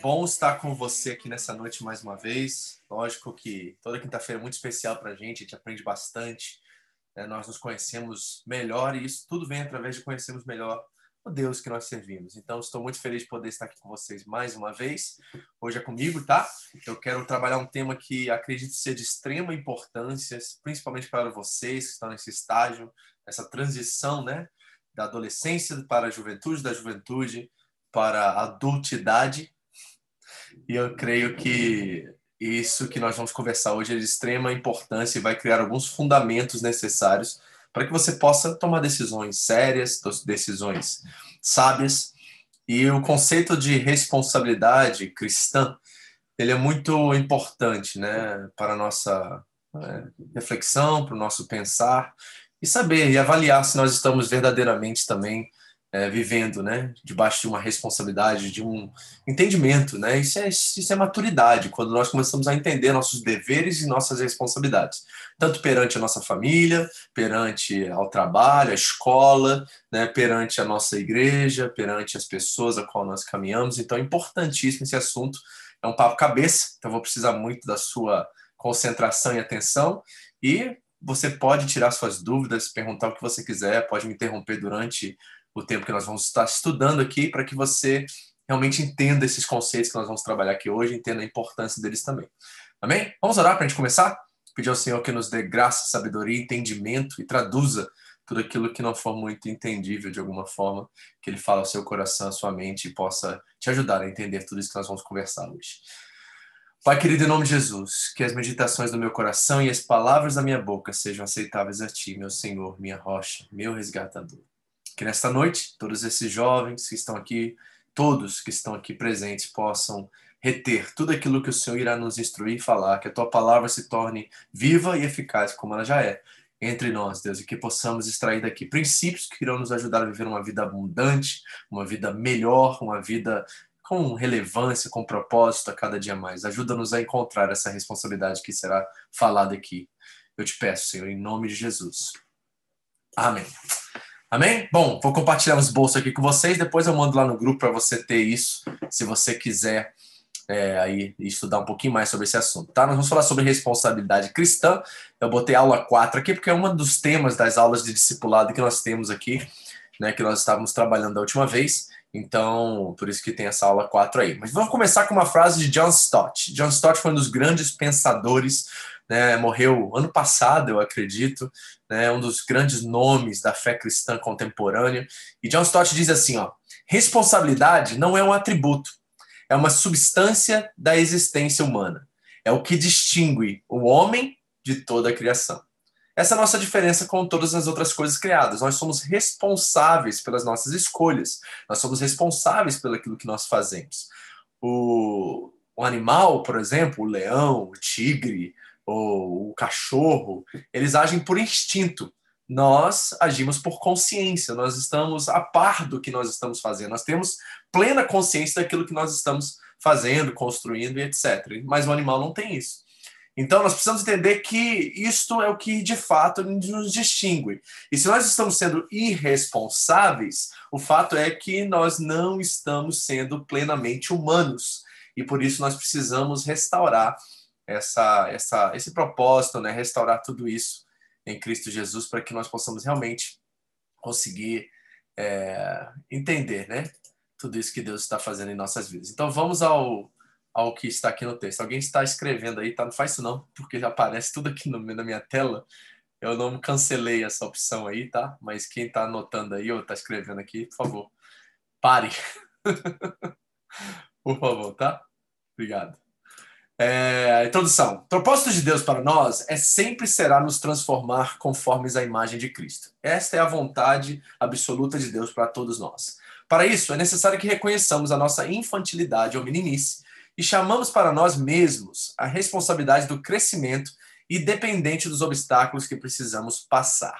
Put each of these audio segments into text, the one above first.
Bom estar com você aqui nessa noite mais uma vez. Lógico que toda quinta-feira é muito especial para a gente, a gente aprende bastante, né? nós nos conhecemos melhor e isso tudo vem através de conhecermos melhor o Deus que nós servimos. Então, estou muito feliz de poder estar aqui com vocês mais uma vez. Hoje é comigo, tá? Eu quero trabalhar um tema que acredito ser de extrema importância, principalmente para vocês que estão nesse estágio, essa transição, né? Da adolescência para a juventude, da juventude para a adultidade. E eu creio que isso que nós vamos conversar hoje é de extrema importância e vai criar alguns fundamentos necessários para que você possa tomar decisões sérias, decisões sábias. E o conceito de responsabilidade cristã, ele é muito importante, né, para a nossa é, reflexão, para o nosso pensar e saber e avaliar se nós estamos verdadeiramente também é, vivendo, né, debaixo de uma responsabilidade, de um entendimento, né? Isso é, isso é maturidade, quando nós começamos a entender nossos deveres e nossas responsabilidades, tanto perante a nossa família, perante ao trabalho, a escola, né, perante a nossa igreja, perante as pessoas a qual nós caminhamos. Então é importantíssimo esse assunto. É um papo cabeça, então vou precisar muito da sua concentração e atenção e você pode tirar suas dúvidas, perguntar o que você quiser, pode me interromper durante o tempo que nós vamos estar estudando aqui para que você realmente entenda esses conceitos que nós vamos trabalhar aqui hoje, entenda a importância deles também. Amém? Vamos orar para a gente começar? Pedir ao Senhor que nos dê graça, sabedoria, entendimento e traduza tudo aquilo que não for muito entendível de alguma forma, que Ele fala ao seu coração, à sua mente e possa te ajudar a entender tudo isso que nós vamos conversar hoje. Pai querido, em nome de Jesus, que as meditações do meu coração e as palavras da minha boca sejam aceitáveis a Ti, meu Senhor, minha rocha, meu resgatador que nesta noite todos esses jovens que estão aqui, todos que estão aqui presentes possam reter tudo aquilo que o Senhor irá nos instruir e falar, que a tua palavra se torne viva e eficaz como ela já é entre nós, Deus, e que possamos extrair daqui princípios que irão nos ajudar a viver uma vida abundante, uma vida melhor, uma vida com relevância, com propósito a cada dia mais. Ajuda-nos a encontrar essa responsabilidade que será falada aqui. Eu te peço, Senhor, em nome de Jesus. Amém. Amém? Bom, vou compartilhar os bolsos aqui com vocês, depois eu mando lá no grupo para você ter isso, se você quiser é, aí estudar um pouquinho mais sobre esse assunto, tá? Nós vamos falar sobre responsabilidade cristã. Eu botei aula 4 aqui porque é um dos temas das aulas de discipulado que nós temos aqui, né, que nós estávamos trabalhando da última vez. Então, por isso que tem essa aula 4 aí. Mas vamos começar com uma frase de John Stott. John Stott foi um dos grandes pensadores né, morreu ano passado, eu acredito, né, um dos grandes nomes da fé cristã contemporânea. E John Stott diz assim: ó, responsabilidade não é um atributo, é uma substância da existência humana. É o que distingue o homem de toda a criação. Essa é a nossa diferença com todas as outras coisas criadas. Nós somos responsáveis pelas nossas escolhas. Nós somos responsáveis pelo que nós fazemos. O, o animal, por exemplo, o leão, o tigre, ou o cachorro, eles agem por instinto. Nós agimos por consciência, nós estamos a par do que nós estamos fazendo, nós temos plena consciência daquilo que nós estamos fazendo, construindo e etc. Mas o animal não tem isso. Então, nós precisamos entender que isto é o que de fato nos distingue. E se nós estamos sendo irresponsáveis, o fato é que nós não estamos sendo plenamente humanos. E por isso nós precisamos restaurar essa, essa, esse propósito, né? restaurar tudo isso em Cristo Jesus para que nós possamos realmente conseguir é, entender né? tudo isso que Deus está fazendo em nossas vidas. Então vamos ao, ao que está aqui no texto. Alguém está escrevendo aí, tá? Não faz isso não, porque já aparece tudo aqui no, na minha tela. Eu não cancelei essa opção aí, tá? Mas quem está anotando aí ou está escrevendo aqui, por favor, pare. por favor, tá? Obrigado. É, introdução. Propósito de Deus para nós é sempre será nos transformar conformes à imagem de Cristo. Esta é a vontade absoluta de Deus para todos nós. Para isso, é necessário que reconheçamos a nossa infantilidade ou meninice e chamamos para nós mesmos a responsabilidade do crescimento independente dos obstáculos que precisamos passar.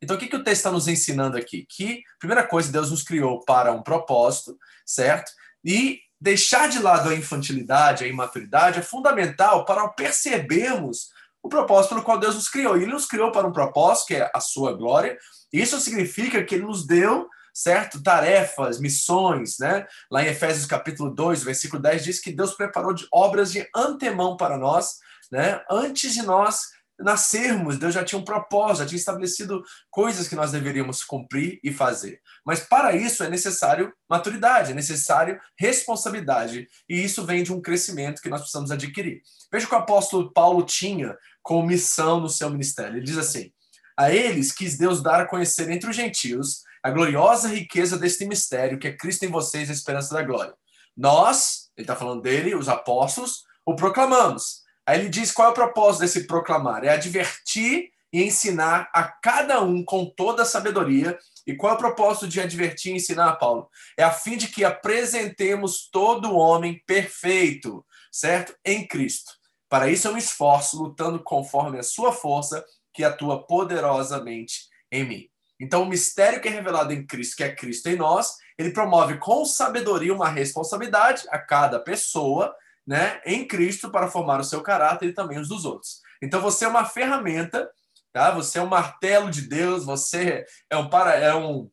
Então, o que, que o texto está nos ensinando aqui? Que, primeira coisa, Deus nos criou para um propósito, certo? E deixar de lado a infantilidade, a imaturidade é fundamental para percebermos o propósito pelo qual Deus nos criou. E Ele nos criou para um propósito que é a sua glória. Isso significa que Ele nos deu certo? Tarefas, missões, né? Lá em Efésios capítulo 2, versículo 10 diz que Deus preparou de obras de antemão para nós, né? Antes de nós nascermos, Deus já tinha um propósito, já tinha estabelecido coisas que nós deveríamos cumprir e fazer. Mas para isso é necessário maturidade, é necessário responsabilidade, e isso vem de um crescimento que nós precisamos adquirir. Veja o que o apóstolo Paulo tinha como missão no seu ministério. Ele diz assim: A eles quis Deus dar a conhecer entre os gentios a gloriosa riqueza deste mistério que é Cristo em vocês, a esperança da glória. Nós, ele está falando dele, os apóstolos, o proclamamos Aí ele diz qual é o propósito desse proclamar? É advertir e ensinar a cada um com toda a sabedoria. E qual é o propósito de advertir e ensinar, Paulo? É a fim de que apresentemos todo homem perfeito, certo? Em Cristo. Para isso eu me esforço, lutando conforme a sua força, que atua poderosamente em mim. Então, o mistério que é revelado em Cristo, que é Cristo em nós, ele promove com sabedoria uma responsabilidade a cada pessoa né, em Cristo para formar o seu caráter e também os dos outros. Então você é uma ferramenta, tá? Você é um martelo de Deus, você é um para é um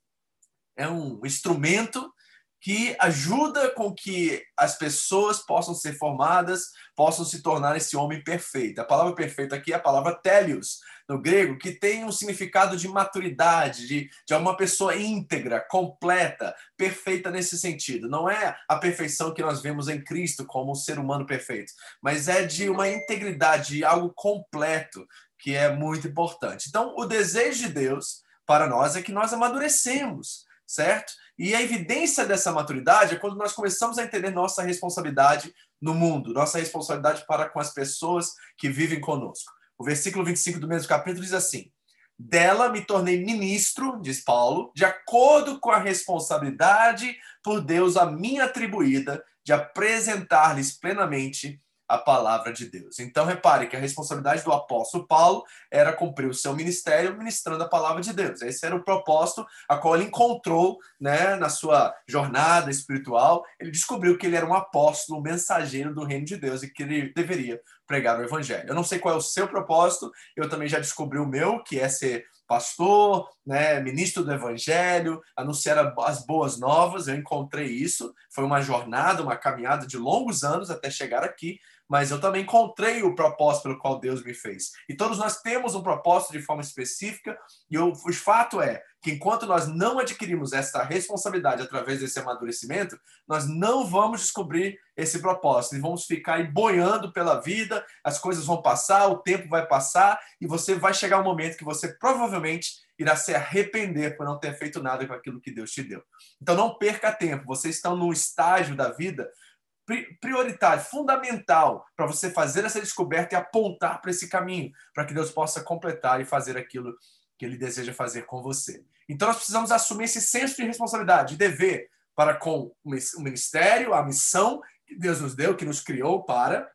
é um instrumento que ajuda com que as pessoas possam ser formadas, possam se tornar esse homem perfeito. A palavra perfeito aqui é a palavra telios, no grego, que tem um significado de maturidade, de, de uma pessoa íntegra, completa, perfeita nesse sentido. Não é a perfeição que nós vemos em Cristo como um ser humano perfeito, mas é de uma integridade, de algo completo, que é muito importante. Então, o desejo de Deus para nós é que nós amadurecemos, certo? E a evidência dessa maturidade é quando nós começamos a entender nossa responsabilidade no mundo, nossa responsabilidade para com as pessoas que vivem conosco. O versículo 25 do mesmo capítulo diz assim: Dela me tornei ministro, diz Paulo, de acordo com a responsabilidade por Deus a mim atribuída de apresentar-lhes plenamente a palavra de Deus. Então, repare que a responsabilidade do apóstolo Paulo era cumprir o seu ministério ministrando a palavra de Deus. Esse era o propósito a qual ele encontrou né, na sua jornada espiritual. Ele descobriu que ele era um apóstolo, um mensageiro do reino de Deus e que ele deveria pregar o evangelho. Eu não sei qual é o seu propósito, eu também já descobri o meu, que é ser pastor, né, ministro do evangelho, anunciar as boas novas. Eu encontrei isso. Foi uma jornada, uma caminhada de longos anos até chegar aqui, mas eu também encontrei o propósito pelo qual Deus me fez. E todos nós temos um propósito de forma específica, e o, o fato é que enquanto nós não adquirimos essa responsabilidade através desse amadurecimento, nós não vamos descobrir esse propósito e vamos ficar boiando pela vida, as coisas vão passar, o tempo vai passar e você vai chegar um momento que você provavelmente irá se arrepender por não ter feito nada com aquilo que Deus te deu. Então não perca tempo, vocês estão num estágio da vida prioritário, fundamental para você fazer essa descoberta e apontar para esse caminho, para que Deus possa completar e fazer aquilo que Ele deseja fazer com você. Então nós precisamos assumir esse senso de responsabilidade, de dever para com o ministério, a missão que Deus nos deu, que nos criou para,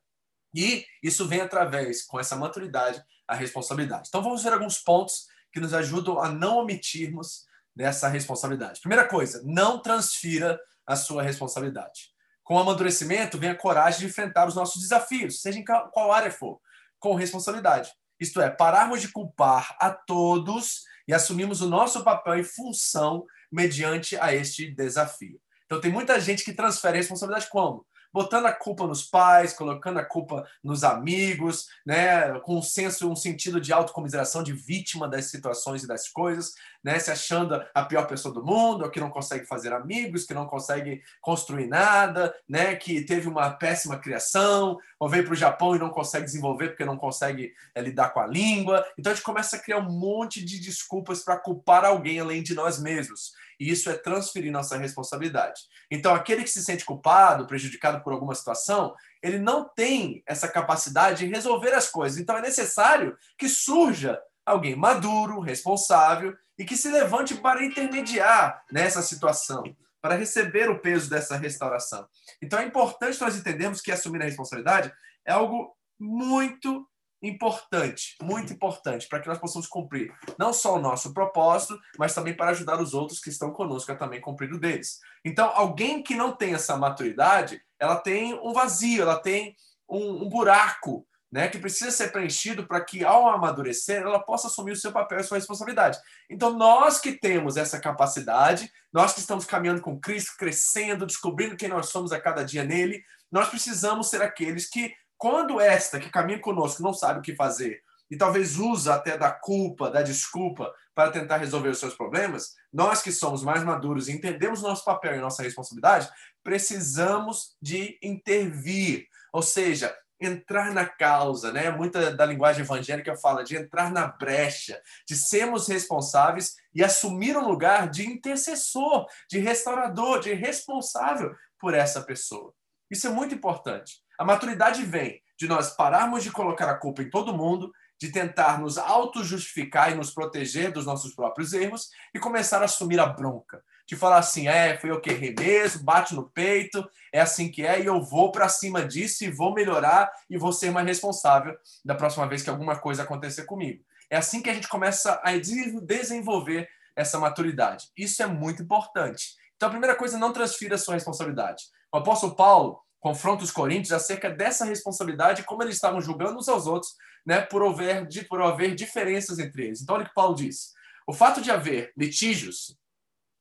e isso vem através, com essa maturidade, a responsabilidade. Então vamos ver alguns pontos que nos ajudam a não omitirmos dessa responsabilidade. Primeira coisa, não transfira a sua responsabilidade. Com o amadurecimento vem a coragem de enfrentar os nossos desafios, seja em qual área for, com responsabilidade. Isto é, pararmos de culpar a todos e assumirmos o nosso papel e função mediante a este desafio. Então tem muita gente que transfere a responsabilidade como? Botando a culpa nos pais, colocando a culpa nos amigos, né, com um senso, um sentido de autocomiseração, de vítima das situações e das coisas, né, se achando a pior pessoa do mundo, que não consegue fazer amigos, que não consegue construir nada, né, que teve uma péssima criação, ou veio para o Japão e não consegue desenvolver porque não consegue é, lidar com a língua. Então a gente começa a criar um monte de desculpas para culpar alguém além de nós mesmos. E isso é transferir nossa responsabilidade. Então, aquele que se sente culpado, prejudicado por alguma situação, ele não tem essa capacidade de resolver as coisas. Então, é necessário que surja alguém maduro, responsável e que se levante para intermediar nessa situação, para receber o peso dessa restauração. Então, é importante nós entendermos que assumir a responsabilidade é algo muito importante, muito importante, para que nós possamos cumprir não só o nosso propósito, mas também para ajudar os outros que estão conosco a também cumprir o deles. Então, alguém que não tem essa maturidade, ela tem um vazio, ela tem um, um buraco né, que precisa ser preenchido para que, ao amadurecer, ela possa assumir o seu papel e sua responsabilidade. Então, nós que temos essa capacidade, nós que estamos caminhando com Cristo, crescendo, descobrindo quem nós somos a cada dia nele, nós precisamos ser aqueles que, quando esta que caminha conosco não sabe o que fazer, e talvez usa até da culpa, da desculpa, para tentar resolver os seus problemas, nós que somos mais maduros e entendemos nosso papel e nossa responsabilidade, precisamos de intervir. Ou seja, entrar na causa, né? Muita da linguagem evangélica fala de entrar na brecha, de sermos responsáveis e assumir um lugar de intercessor, de restaurador, de responsável por essa pessoa. Isso é muito importante. A maturidade vem de nós pararmos de colocar a culpa em todo mundo, de tentar nos auto-justificar e nos proteger dos nossos próprios erros e começar a assumir a bronca, de falar assim, é, fui eu que errei mesmo, bate no peito, é assim que é, e eu vou para cima disso e vou melhorar e vou ser mais responsável da próxima vez que alguma coisa acontecer comigo. É assim que a gente começa a desenvolver essa maturidade. Isso é muito importante. Então, a primeira coisa, não transfira a sua responsabilidade. O apóstolo Paulo confronta os coríntios acerca dessa responsabilidade como eles estavam julgando uns aos outros, né, por haver, por haver diferenças entre eles. Então, olha o que Paulo diz. O fato de haver litígios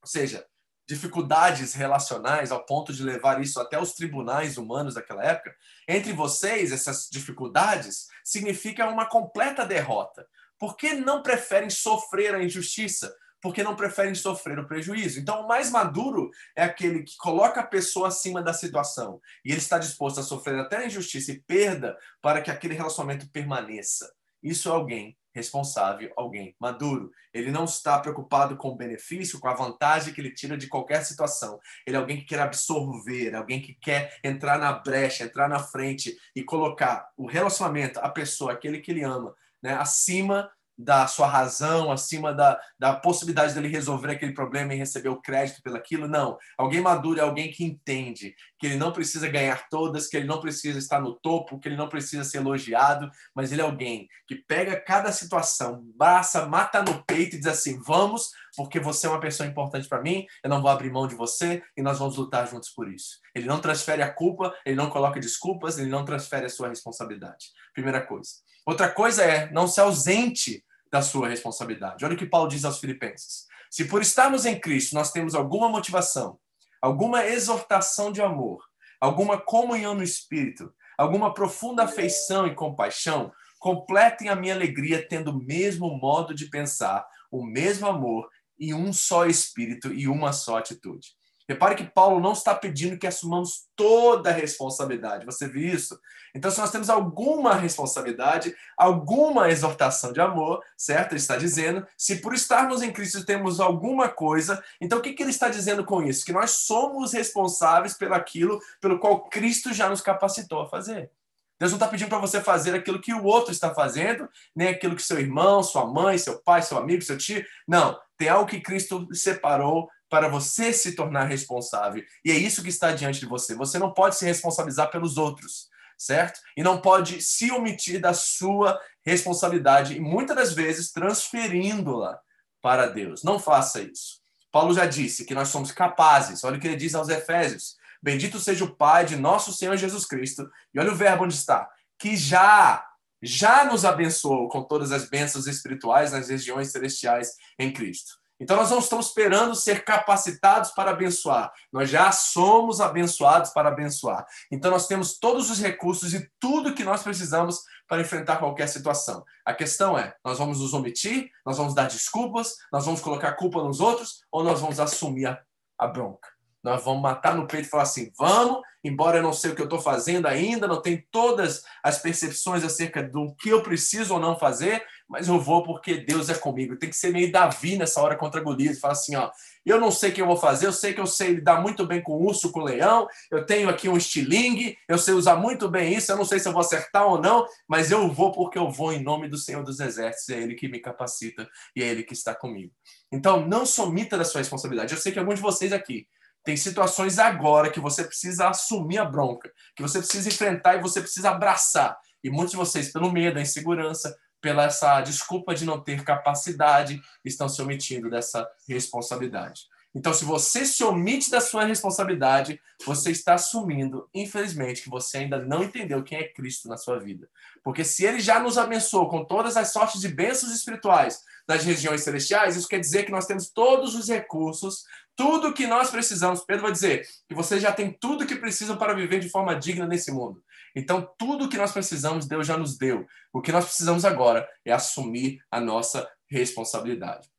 ou seja, dificuldades relacionais ao ponto de levar isso até os tribunais humanos daquela época, entre vocês, essas dificuldades significa uma completa derrota. Por que não preferem sofrer a injustiça? Porque não preferem sofrer o prejuízo. Então, o mais maduro é aquele que coloca a pessoa acima da situação e ele está disposto a sofrer até a injustiça e perda para que aquele relacionamento permaneça. Isso é alguém responsável, alguém maduro. Ele não está preocupado com o benefício, com a vantagem que ele tira de qualquer situação. Ele é alguém que quer absorver, alguém que quer entrar na brecha, entrar na frente e colocar o relacionamento, a pessoa, aquele que ele ama, né, acima da sua razão, acima da, da possibilidade dele resolver aquele problema e receber o crédito pelaquilo. Não. Alguém maduro é alguém que entende que ele não precisa ganhar todas, que ele não precisa estar no topo, que ele não precisa ser elogiado, mas ele é alguém que pega cada situação, braça, mata no peito e diz assim: vamos, porque você é uma pessoa importante para mim, eu não vou abrir mão de você e nós vamos lutar juntos por isso. Ele não transfere a culpa, ele não coloca desculpas, ele não transfere a sua responsabilidade. Primeira coisa. Outra coisa é não se ausente da sua responsabilidade. Olha o que Paulo diz aos Filipenses. Se por estarmos em Cristo nós temos alguma motivação, alguma exortação de amor, alguma comunhão no Espírito, alguma profunda afeição e compaixão, completem a minha alegria tendo o mesmo modo de pensar, o mesmo amor e um só Espírito e uma só atitude. Repare que Paulo não está pedindo que assumamos toda a responsabilidade. Você viu isso? Então, se nós temos alguma responsabilidade, alguma exortação de amor, certo? Ele está dizendo, se por estarmos em Cristo temos alguma coisa, então o que, que ele está dizendo com isso? Que nós somos responsáveis pelo aquilo pelo qual Cristo já nos capacitou a fazer. Deus não está pedindo para você fazer aquilo que o outro está fazendo, nem aquilo que seu irmão, sua mãe, seu pai, seu amigo, seu tio. Não, tem algo que Cristo separou para você se tornar responsável. E é isso que está diante de você. Você não pode se responsabilizar pelos outros, certo? E não pode se omitir da sua responsabilidade, e muitas das vezes transferindo-la para Deus. Não faça isso. Paulo já disse que nós somos capazes. Olha o que ele diz aos Efésios. Bendito seja o Pai de nosso Senhor Jesus Cristo. E olha o verbo onde está. Que já, já nos abençoou com todas as bênçãos espirituais nas regiões celestiais em Cristo. Então nós não estamos esperando ser capacitados para abençoar, nós já somos abençoados para abençoar. Então nós temos todos os recursos e tudo que nós precisamos para enfrentar qualquer situação. A questão é: nós vamos nos omitir, nós vamos dar desculpas, nós vamos colocar culpa nos outros ou nós vamos assumir a, a bronca? Nós vamos matar no peito e falar assim: vamos, embora eu não sei o que eu estou fazendo ainda, não tenho todas as percepções acerca do que eu preciso ou não fazer, mas eu vou porque Deus é comigo. Tem que ser meio Davi nessa hora contra Golias. Fala assim: ó, eu não sei o que eu vou fazer, eu sei que eu sei lidar muito bem com urso, com leão, eu tenho aqui um estilingue, eu sei usar muito bem isso, eu não sei se eu vou acertar ou não, mas eu vou porque eu vou em nome do Senhor dos Exércitos, é Ele que me capacita e é Ele que está comigo. Então, não somita da sua responsabilidade. Eu sei que alguns de vocês aqui tem situações agora que você precisa assumir a bronca, que você precisa enfrentar e você precisa abraçar. E muitos de vocês, pelo medo, a insegurança, pela essa desculpa de não ter capacidade, estão se omitindo dessa responsabilidade. Então, se você se omite da sua responsabilidade, você está assumindo, infelizmente, que você ainda não entendeu quem é Cristo na sua vida. Porque se ele já nos abençoou com todas as sortes de bênçãos espirituais nas regiões celestiais, isso quer dizer que nós temos todos os recursos, tudo que nós precisamos. Pedro vai dizer que você já tem tudo que precisam para viver de forma digna nesse mundo. Então, tudo que nós precisamos, Deus já nos deu. O que nós precisamos agora é assumir a nossa responsabilidade.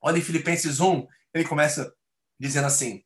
Olha em Filipenses 1, ele começa dizendo assim: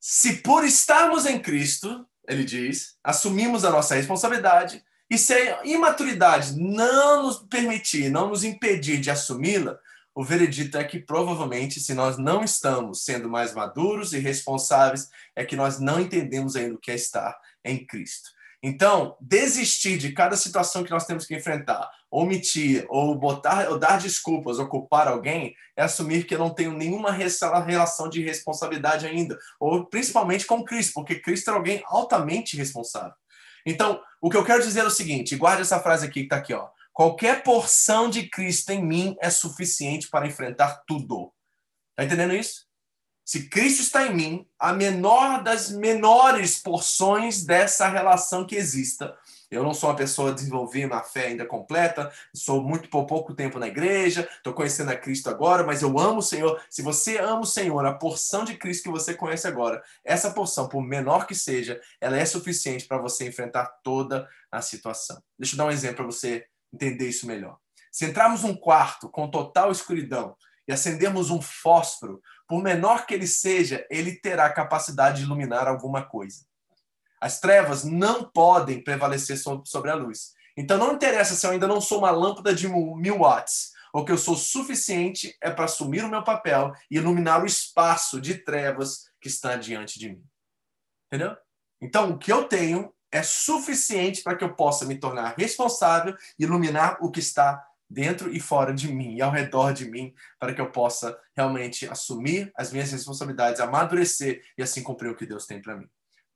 se por estarmos em Cristo, ele diz, assumimos a nossa responsabilidade, e se a imaturidade não nos permitir, não nos impedir de assumi-la, o veredito é que provavelmente, se nós não estamos sendo mais maduros e responsáveis, é que nós não entendemos ainda o que é estar em Cristo. Então, desistir de cada situação que nós temos que enfrentar, omitir, ou botar, ou dar desculpas, ou culpar alguém, é assumir que eu não tenho nenhuma relação de responsabilidade ainda, ou principalmente com Cristo, porque Cristo é alguém altamente responsável. Então, o que eu quero dizer é o seguinte, guarde essa frase aqui que está aqui, ó. Qualquer porção de Cristo em mim é suficiente para enfrentar tudo. Está entendendo isso? Se Cristo está em mim, a menor das menores porções dessa relação que exista. Eu não sou uma pessoa desenvolvida na fé ainda completa, sou muito por pouco tempo na igreja, estou conhecendo a Cristo agora, mas eu amo o Senhor. Se você ama o Senhor, a porção de Cristo que você conhece agora, essa porção, por menor que seja, ela é suficiente para você enfrentar toda a situação. Deixa eu dar um exemplo para você entender isso melhor. Se entrarmos num quarto com total escuridão e acendermos um fósforo, por menor que ele seja, ele terá capacidade de iluminar alguma coisa. As trevas não podem prevalecer sobre a luz. Então não interessa se eu ainda não sou uma lâmpada de mil watts, ou que eu sou suficiente é para assumir o meu papel e iluminar o espaço de trevas que está diante de mim. Entendeu? Então o que eu tenho é suficiente para que eu possa me tornar responsável e iluminar o que está dentro e fora de mim e ao redor de mim, para que eu possa realmente assumir as minhas responsabilidades, amadurecer e assim cumprir o que Deus tem para mim.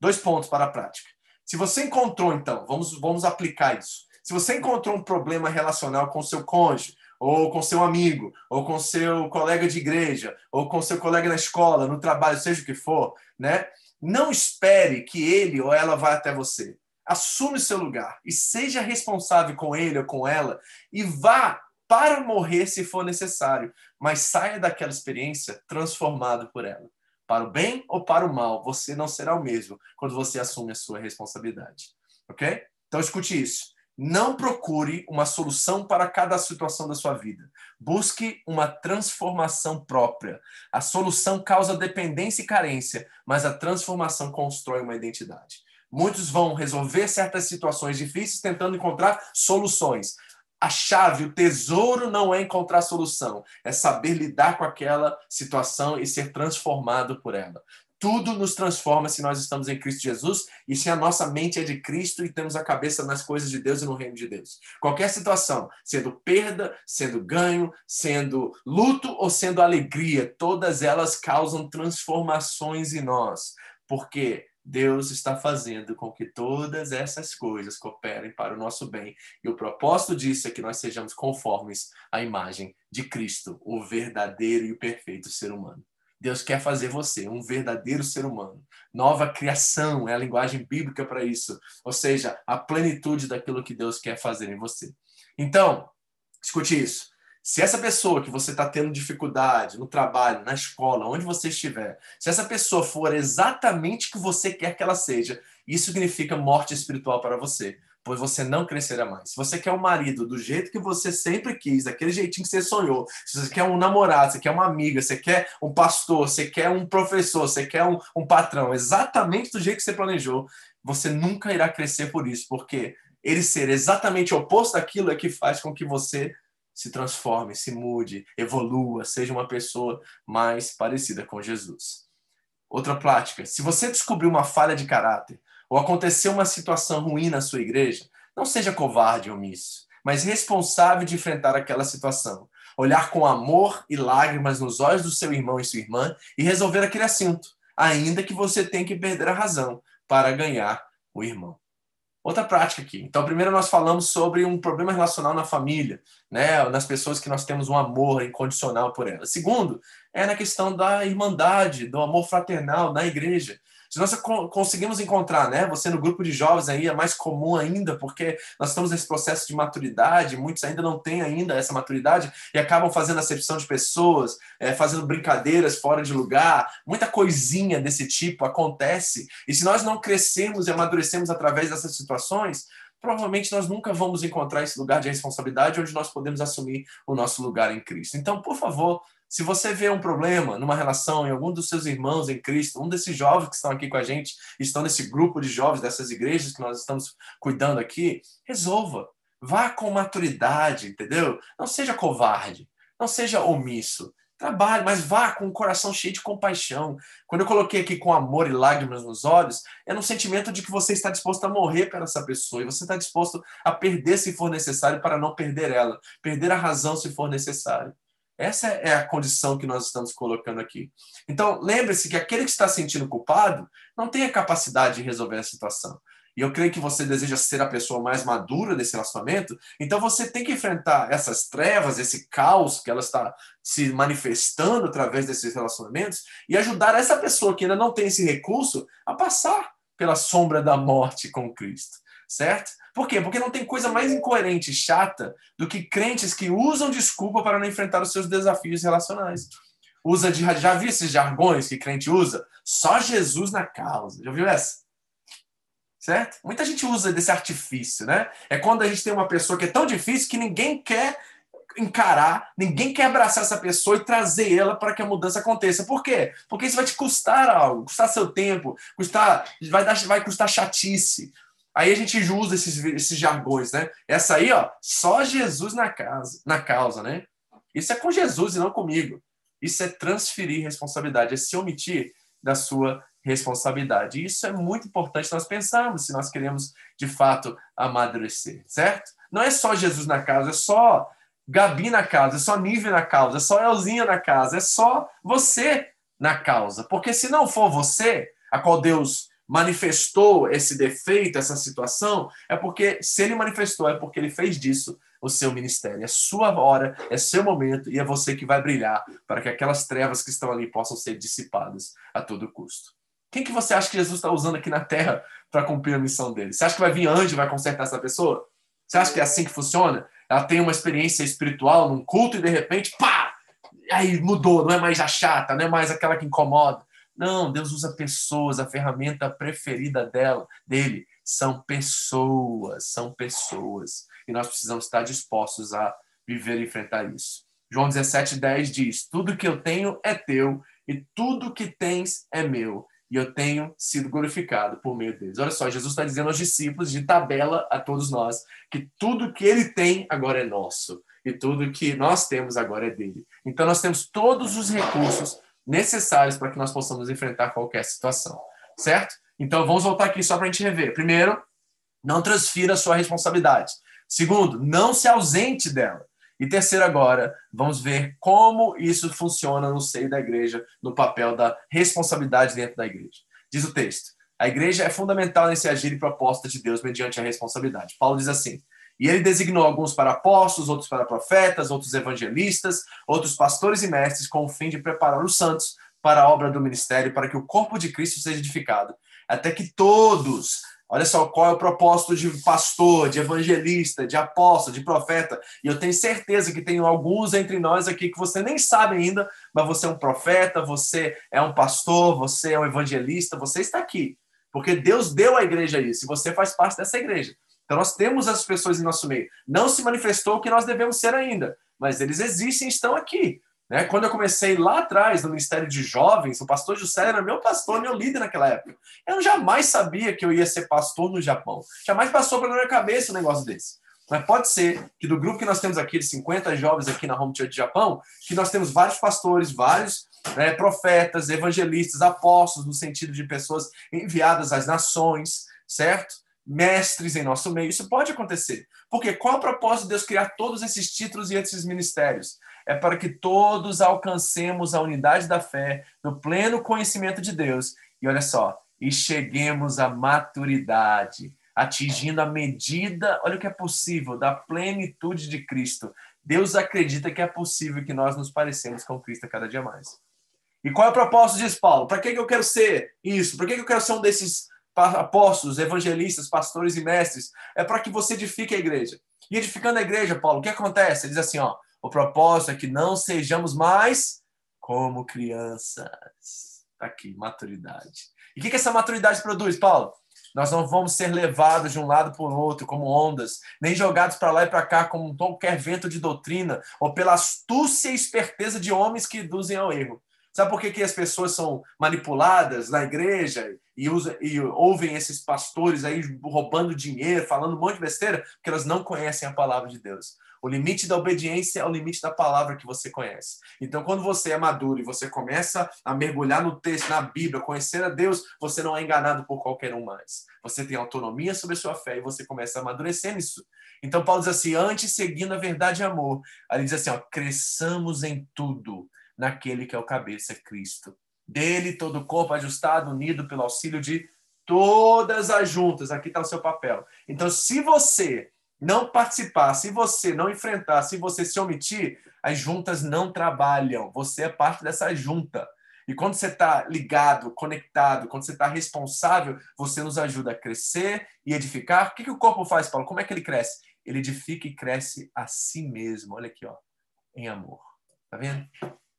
Dois pontos para a prática. Se você encontrou, então, vamos, vamos aplicar isso. Se você encontrou um problema relacional com seu cônjuge, ou com seu amigo, ou com seu colega de igreja, ou com seu colega na escola, no trabalho, seja o que for, né? Não espere que ele ou ela vá até você assume seu lugar e seja responsável com ele ou com ela e vá para morrer se for necessário, mas saia daquela experiência transformado por ela. Para o bem ou para o mal, você não será o mesmo quando você assume a sua responsabilidade. Ok? Então escute isso. Não procure uma solução para cada situação da sua vida. Busque uma transformação própria. A solução causa dependência e carência, mas a transformação constrói uma identidade. Muitos vão resolver certas situações difíceis tentando encontrar soluções. A chave, o tesouro não é encontrar solução, é saber lidar com aquela situação e ser transformado por ela. Tudo nos transforma se nós estamos em Cristo Jesus e se a nossa mente é de Cristo e temos a cabeça nas coisas de Deus e no reino de Deus. Qualquer situação, sendo perda, sendo ganho, sendo luto ou sendo alegria, todas elas causam transformações em nós. Porque Deus está fazendo com que todas essas coisas cooperem para o nosso bem. E o propósito disso é que nós sejamos conformes à imagem de Cristo, o verdadeiro e o perfeito ser humano. Deus quer fazer você um verdadeiro ser humano. Nova criação é a linguagem bíblica para isso. Ou seja, a plenitude daquilo que Deus quer fazer em você. Então, escute isso. Se essa pessoa que você está tendo dificuldade no trabalho, na escola, onde você estiver, se essa pessoa for exatamente o que você quer que ela seja, isso significa morte espiritual para você, pois você não crescerá mais. Se você quer um marido do jeito que você sempre quis, daquele jeitinho que você sonhou, se você quer um namorado, você quer uma amiga, você quer um pastor, você quer um professor, você quer um, um patrão, exatamente do jeito que você planejou, você nunca irá crescer por isso, porque ele ser exatamente oposto daquilo é que faz com que você se transforme, se mude, evolua, seja uma pessoa mais parecida com Jesus. Outra prática: se você descobrir uma falha de caráter ou aconteceu uma situação ruim na sua igreja, não seja covarde ou omisso, mas responsável de enfrentar aquela situação. Olhar com amor e lágrimas nos olhos do seu irmão e sua irmã e resolver aquele assunto, ainda que você tenha que perder a razão para ganhar o irmão. Outra prática aqui. Então, primeiro nós falamos sobre um problema relacional na família, né? Nas pessoas que nós temos um amor incondicional por elas. Segundo, é na questão da irmandade, do amor fraternal na igreja. Se nós conseguimos encontrar, né? Você no grupo de jovens aí é mais comum ainda, porque nós estamos nesse processo de maturidade, muitos ainda não têm ainda essa maturidade e acabam fazendo acepção de pessoas, é, fazendo brincadeiras fora de lugar, muita coisinha desse tipo acontece. E se nós não crescermos e amadurecemos através dessas situações, provavelmente nós nunca vamos encontrar esse lugar de responsabilidade onde nós podemos assumir o nosso lugar em Cristo. Então, por favor, se você vê um problema numa relação em algum dos seus irmãos em Cristo, um desses jovens que estão aqui com a gente, estão nesse grupo de jovens dessas igrejas que nós estamos cuidando aqui, resolva. Vá com maturidade, entendeu? Não seja covarde, não seja omisso. Trabalhe, mas vá com o coração cheio de compaixão. Quando eu coloquei aqui com amor e lágrimas nos olhos, é no sentimento de que você está disposto a morrer para essa pessoa e você está disposto a perder se for necessário para não perder ela, perder a razão se for necessário. Essa é a condição que nós estamos colocando aqui. Então, lembre-se que aquele que está sentindo culpado não tem a capacidade de resolver a situação. E eu creio que você deseja ser a pessoa mais madura desse relacionamento, então você tem que enfrentar essas trevas, esse caos que ela está se manifestando através desses relacionamentos e ajudar essa pessoa que ainda não tem esse recurso a passar pela sombra da morte com Cristo, certo? Por quê? Porque não tem coisa mais incoerente e chata do que crentes que usam desculpa para não enfrentar os seus desafios relacionais. Usa de, já viu esses jargões que crente usa? Só Jesus na causa. Já viu essa? Certo? Muita gente usa desse artifício, né? É quando a gente tem uma pessoa que é tão difícil que ninguém quer encarar, ninguém quer abraçar essa pessoa e trazer ela para que a mudança aconteça. Por quê? Porque isso vai te custar algo, custar seu tempo, custar, vai, dar, vai custar chatice. Aí a gente usa esses, esses jargões, né? Essa aí, ó, só Jesus na casa, na causa, né? Isso é com Jesus e não comigo. Isso é transferir responsabilidade, é se omitir da sua responsabilidade. E isso é muito importante nós pensarmos se nós queremos de fato amadurecer, certo? Não é só Jesus na casa, é só Gabi na casa, é só Nive na causa, é só Elzinha na casa, é só você na causa. Porque se não for você, a qual Deus manifestou esse defeito, essa situação, é porque, se ele manifestou, é porque ele fez disso o seu ministério. É sua hora, é seu momento e é você que vai brilhar para que aquelas trevas que estão ali possam ser dissipadas a todo custo. Quem que você acha que Jesus está usando aqui na terra para cumprir a missão dele? Você acha que vai vir anjo e vai consertar essa pessoa? Você acha que é assim que funciona? Ela tem uma experiência espiritual num culto e de repente, pá! Aí mudou, não é mais a chata, não é mais aquela que incomoda. Não, Deus usa pessoas, a ferramenta preferida dela, dele são pessoas, são pessoas. E nós precisamos estar dispostos a viver e enfrentar isso. João 17:10 diz: Tudo que eu tenho é teu, e tudo que tens é meu, e eu tenho sido glorificado por meio deles. Olha só, Jesus está dizendo aos discípulos, de tabela a todos nós, que tudo que ele tem agora é nosso, e tudo que nós temos agora é dele. Então nós temos todos os recursos necessários para que nós possamos enfrentar qualquer situação, certo? Então vamos voltar aqui só para a gente rever. Primeiro, não transfira sua responsabilidade. Segundo, não se ausente dela. E terceiro, agora, vamos ver como isso funciona no seio da igreja, no papel da responsabilidade dentro da igreja. Diz o texto: a igreja é fundamental nesse agir e proposta de Deus mediante a responsabilidade. Paulo diz assim: e ele designou alguns para apóstolos, outros para profetas, outros evangelistas, outros pastores e mestres, com o fim de preparar os santos para a obra do ministério, para que o corpo de Cristo seja edificado, até que todos, olha só qual é o propósito de pastor, de evangelista, de apóstolo, de profeta, e eu tenho certeza que tem alguns entre nós aqui que você nem sabe ainda, mas você é um profeta, você é um pastor, você é um evangelista, você está aqui, porque Deus deu à igreja isso, e você faz parte dessa igreja. Então nós temos as pessoas em nosso meio. Não se manifestou o que nós devemos ser ainda, mas eles existem estão aqui. Né? Quando eu comecei lá atrás no Ministério de Jovens, o pastor José era meu pastor, meu líder naquela época. Eu jamais sabia que eu ia ser pastor no Japão. Jamais passou pela minha cabeça um negócio desse. Mas pode ser que do grupo que nós temos aqui, de 50 jovens aqui na Home Church Japão, que nós temos vários pastores, vários né, profetas, evangelistas, apóstolos, no sentido de pessoas enviadas às nações, certo? Mestres em nosso meio. Isso pode acontecer. Porque qual é o propósito de Deus criar todos esses títulos e esses ministérios? É para que todos alcancemos a unidade da fé, no pleno conhecimento de Deus. E olha só, e cheguemos à maturidade, atingindo a medida, olha o que é possível, da plenitude de Cristo. Deus acredita que é possível que nós nos parecemos com Cristo cada dia mais. E qual é o propósito disso, Paulo? Para que, eu quero ser isso? Para que, eu quero ser um desses apóstolos, evangelistas, pastores e mestres? É para que você edifique a igreja. E edificando a igreja, Paulo, o que acontece? Ele diz assim, ó, o propósito é que não sejamos mais como crianças. Tá aqui, maturidade. E o que, que essa maturidade produz, Paulo? Nós não vamos ser levados de um lado para o outro como ondas, nem jogados para lá e para cá como qualquer vento de doutrina, ou pela astúcia e esperteza de homens que induzem ao erro. Sabe por que, que as pessoas são manipuladas na igreja e, usa, e ouvem esses pastores aí roubando dinheiro, falando um monte de besteira? Porque elas não conhecem a palavra de Deus. O limite da obediência é o limite da palavra que você conhece. Então, quando você é maduro e você começa a mergulhar no texto, na Bíblia, conhecer a Deus, você não é enganado por qualquer um mais. Você tem autonomia sobre a sua fé e você começa a amadurecer nisso. Então, Paulo diz assim: antes seguindo a verdade e amor. Aí ele diz assim: ó, cresçamos em tudo naquele que é o cabeça, Cristo. Dele, todo o corpo ajustado, unido pelo auxílio de todas as juntas. Aqui está o seu papel. Então, se você não participar, se você não enfrentar, se você se omitir, as juntas não trabalham. Você é parte dessa junta. E quando você está ligado, conectado, quando você está responsável, você nos ajuda a crescer e edificar. O que, que o corpo faz, Paulo? Como é que ele cresce? Ele edifica e cresce a si mesmo. Olha aqui, ó, em amor. Tá vendo?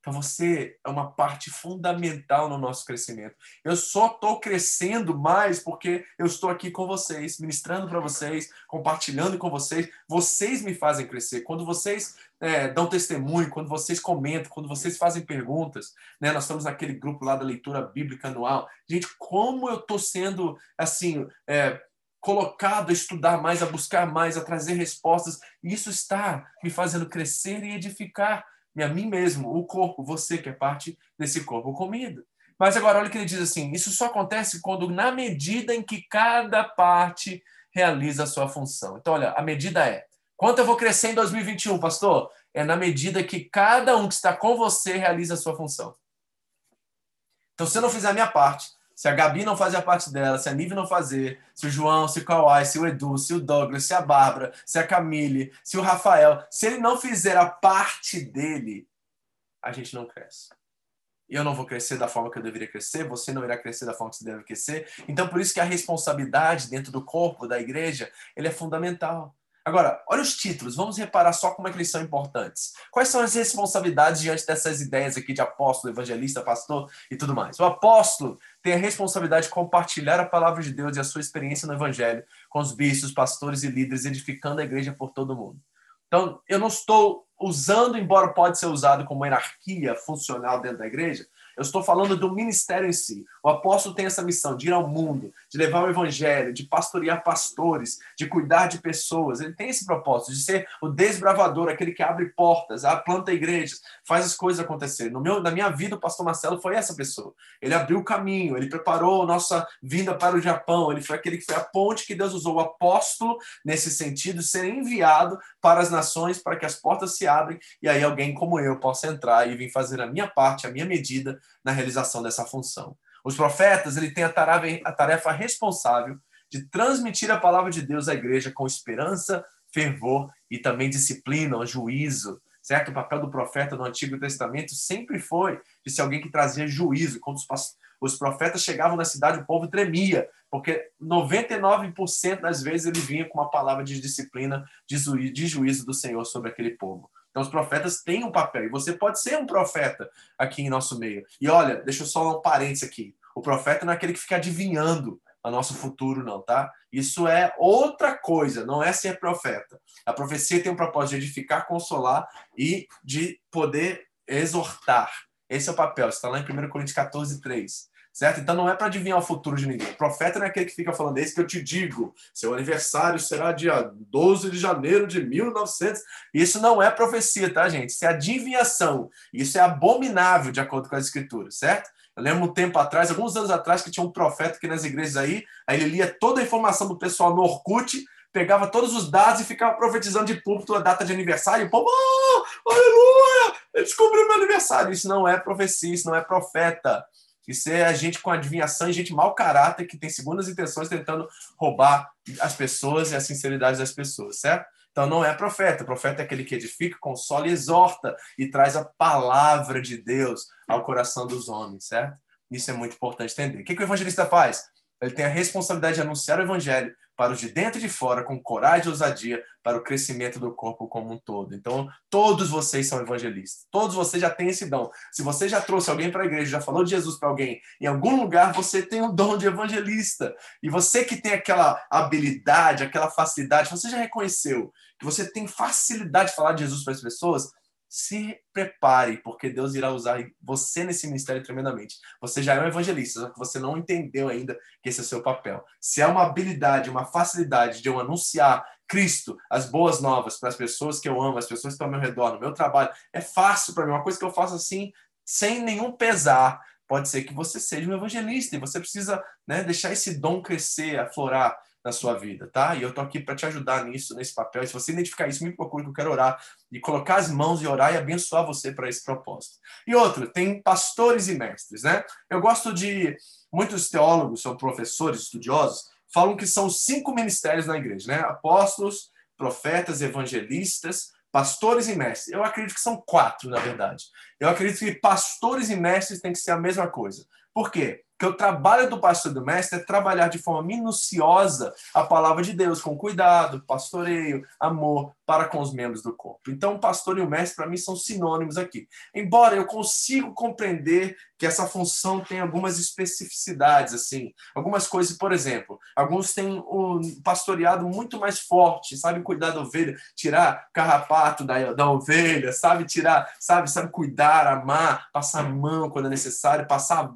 Então você é uma parte fundamental no nosso crescimento. Eu só estou crescendo mais porque eu estou aqui com vocês, ministrando para vocês, compartilhando com vocês. Vocês me fazem crescer. Quando vocês é, dão testemunho, quando vocês comentam, quando vocês fazem perguntas, né? Nós estamos naquele grupo lá da leitura bíblica anual. Gente, como eu estou sendo assim. É, colocado a estudar mais, a buscar mais, a trazer respostas. Isso está me fazendo crescer e edificar e a mim mesmo, o corpo, você que é parte desse corpo comido. Mas agora, olha o que ele diz assim: isso só acontece quando, na medida em que cada parte realiza a sua função. Então, olha, a medida é: quanto eu vou crescer em 2021, pastor? É na medida que cada um que está com você realiza a sua função. Então, se eu não fizer a minha parte, se a Gabi não fazer a parte dela, se a Nive não fazer, se o João, se o Kawai, se o Edu, se o Douglas, se a Bárbara, se a Camille, se o Rafael, se ele não fizer a parte dele, a gente não cresce. Eu não vou crescer da forma que eu deveria crescer, você não irá crescer da forma que você deve crescer. Então, por isso que a responsabilidade dentro do corpo da igreja, ele é fundamental. Agora, olha os títulos, vamos reparar só como é que eles são importantes. Quais são as responsabilidades diante dessas ideias aqui de apóstolo, evangelista, pastor e tudo mais? O apóstolo tem a responsabilidade de compartilhar a palavra de Deus e a sua experiência no evangelho com os bispos, pastores e líderes, edificando a igreja por todo mundo. Então, eu não estou usando, embora pode ser usado como hierarquia funcional dentro da igreja, eu estou falando do ministério em si. O apóstolo tem essa missão de ir ao mundo, de levar o evangelho, de pastorear pastores, de cuidar de pessoas. Ele tem esse propósito de ser o desbravador, aquele que abre portas, planta igrejas, faz as coisas acontecerem. No meu, na minha vida, o pastor Marcelo foi essa pessoa. Ele abriu o caminho, ele preparou a nossa vinda para o Japão, ele foi aquele que foi a ponte que Deus usou, o apóstolo, nesse sentido, ser enviado para as nações, para que as portas se abrem e aí alguém como eu possa entrar e vir fazer a minha parte, a minha medida na realização dessa função. Os profetas, ele tem a tarefa, a tarefa responsável de transmitir a palavra de Deus à igreja com esperança, fervor e também disciplina, juízo. Certo? O papel do profeta no Antigo Testamento sempre foi de ser alguém que trazia juízo. Quando os, os profetas chegavam na cidade, o povo tremia, porque 99% das vezes ele vinha com uma palavra de disciplina, de juízo do Senhor sobre aquele povo. Então, os profetas têm um papel, e você pode ser um profeta aqui em nosso meio. E olha, deixa eu só um parênteses aqui. O profeta não é aquele que fica adivinhando o nosso futuro, não, tá? Isso é outra coisa, não é ser profeta. A profecia tem um propósito de edificar, consolar e de poder exortar. Esse é o papel, está lá em 1 Coríntios 14, 3 certo? Então não é para adivinhar o futuro de ninguém. O profeta não é aquele que fica falando, isso que eu te digo, seu aniversário será dia 12 de janeiro de 1900. Isso não é profecia, tá, gente? Isso é adivinhação. Isso é abominável de acordo com as escrituras, certo? Eu lembro um tempo atrás, alguns anos atrás, que tinha um profeta aqui nas igrejas aí, aí ele lia toda a informação do pessoal no Orkut, pegava todos os dados e ficava profetizando de púlpito a data de aniversário, e o povo, oh, aleluia, descobriu meu aniversário. Isso não é profecia, isso não é profeta. Isso é gente com adivinhação e gente mau caráter que tem segundas intenções tentando roubar as pessoas e a sinceridade das pessoas, certo? Então não é profeta. Profeta é aquele que edifica, consola e exorta e traz a palavra de Deus ao coração dos homens, certo? Isso é muito importante entender. O que o evangelista faz? Ele tem a responsabilidade de anunciar o evangelho para os de dentro e de fora, com coragem e ousadia, para o crescimento do corpo como um todo. Então, todos vocês são evangelistas. Todos vocês já têm esse dom. Se você já trouxe alguém para a igreja, já falou de Jesus para alguém, em algum lugar você tem o dom de evangelista. E você que tem aquela habilidade, aquela facilidade, você já reconheceu que você tem facilidade de falar de Jesus para as pessoas, se prepare, porque Deus irá usar você nesse ministério tremendamente. Você já é um evangelista, só que você não entendeu ainda que esse é o seu papel. Se é uma habilidade, uma facilidade de eu anunciar Cristo, as boas novas para as pessoas que eu amo, as pessoas que estão ao meu redor, no meu trabalho, é fácil para mim, uma coisa que eu faço assim, sem nenhum pesar. Pode ser que você seja um evangelista e você precisa né, deixar esse dom crescer, aflorar na sua vida, tá? E eu tô aqui para te ajudar nisso, nesse papel. E se você identificar isso, me procure que eu quero orar e colocar as mãos e orar e abençoar você para esse propósito. E outro, tem pastores e mestres, né? Eu gosto de muitos teólogos, são professores, estudiosos, falam que são cinco ministérios na igreja, né? Apóstolos, profetas, evangelistas, pastores e mestres. Eu acredito que são quatro, na verdade. Eu acredito que pastores e mestres têm que ser a mesma coisa. Por quê? que o trabalho do pastor e do mestre é trabalhar de forma minuciosa a palavra de Deus, com cuidado, pastoreio, amor para com os membros do corpo. Então, o pastor e o mestre, para mim, são sinônimos aqui. Embora eu consigo compreender que essa função tem algumas especificidades, assim, algumas coisas, por exemplo, alguns têm um pastoreado muito mais forte, sabe cuidar da ovelha, tirar carrapato da, da ovelha, sabe tirar, sabe, sabe cuidar, amar, passar a mão quando é necessário, passar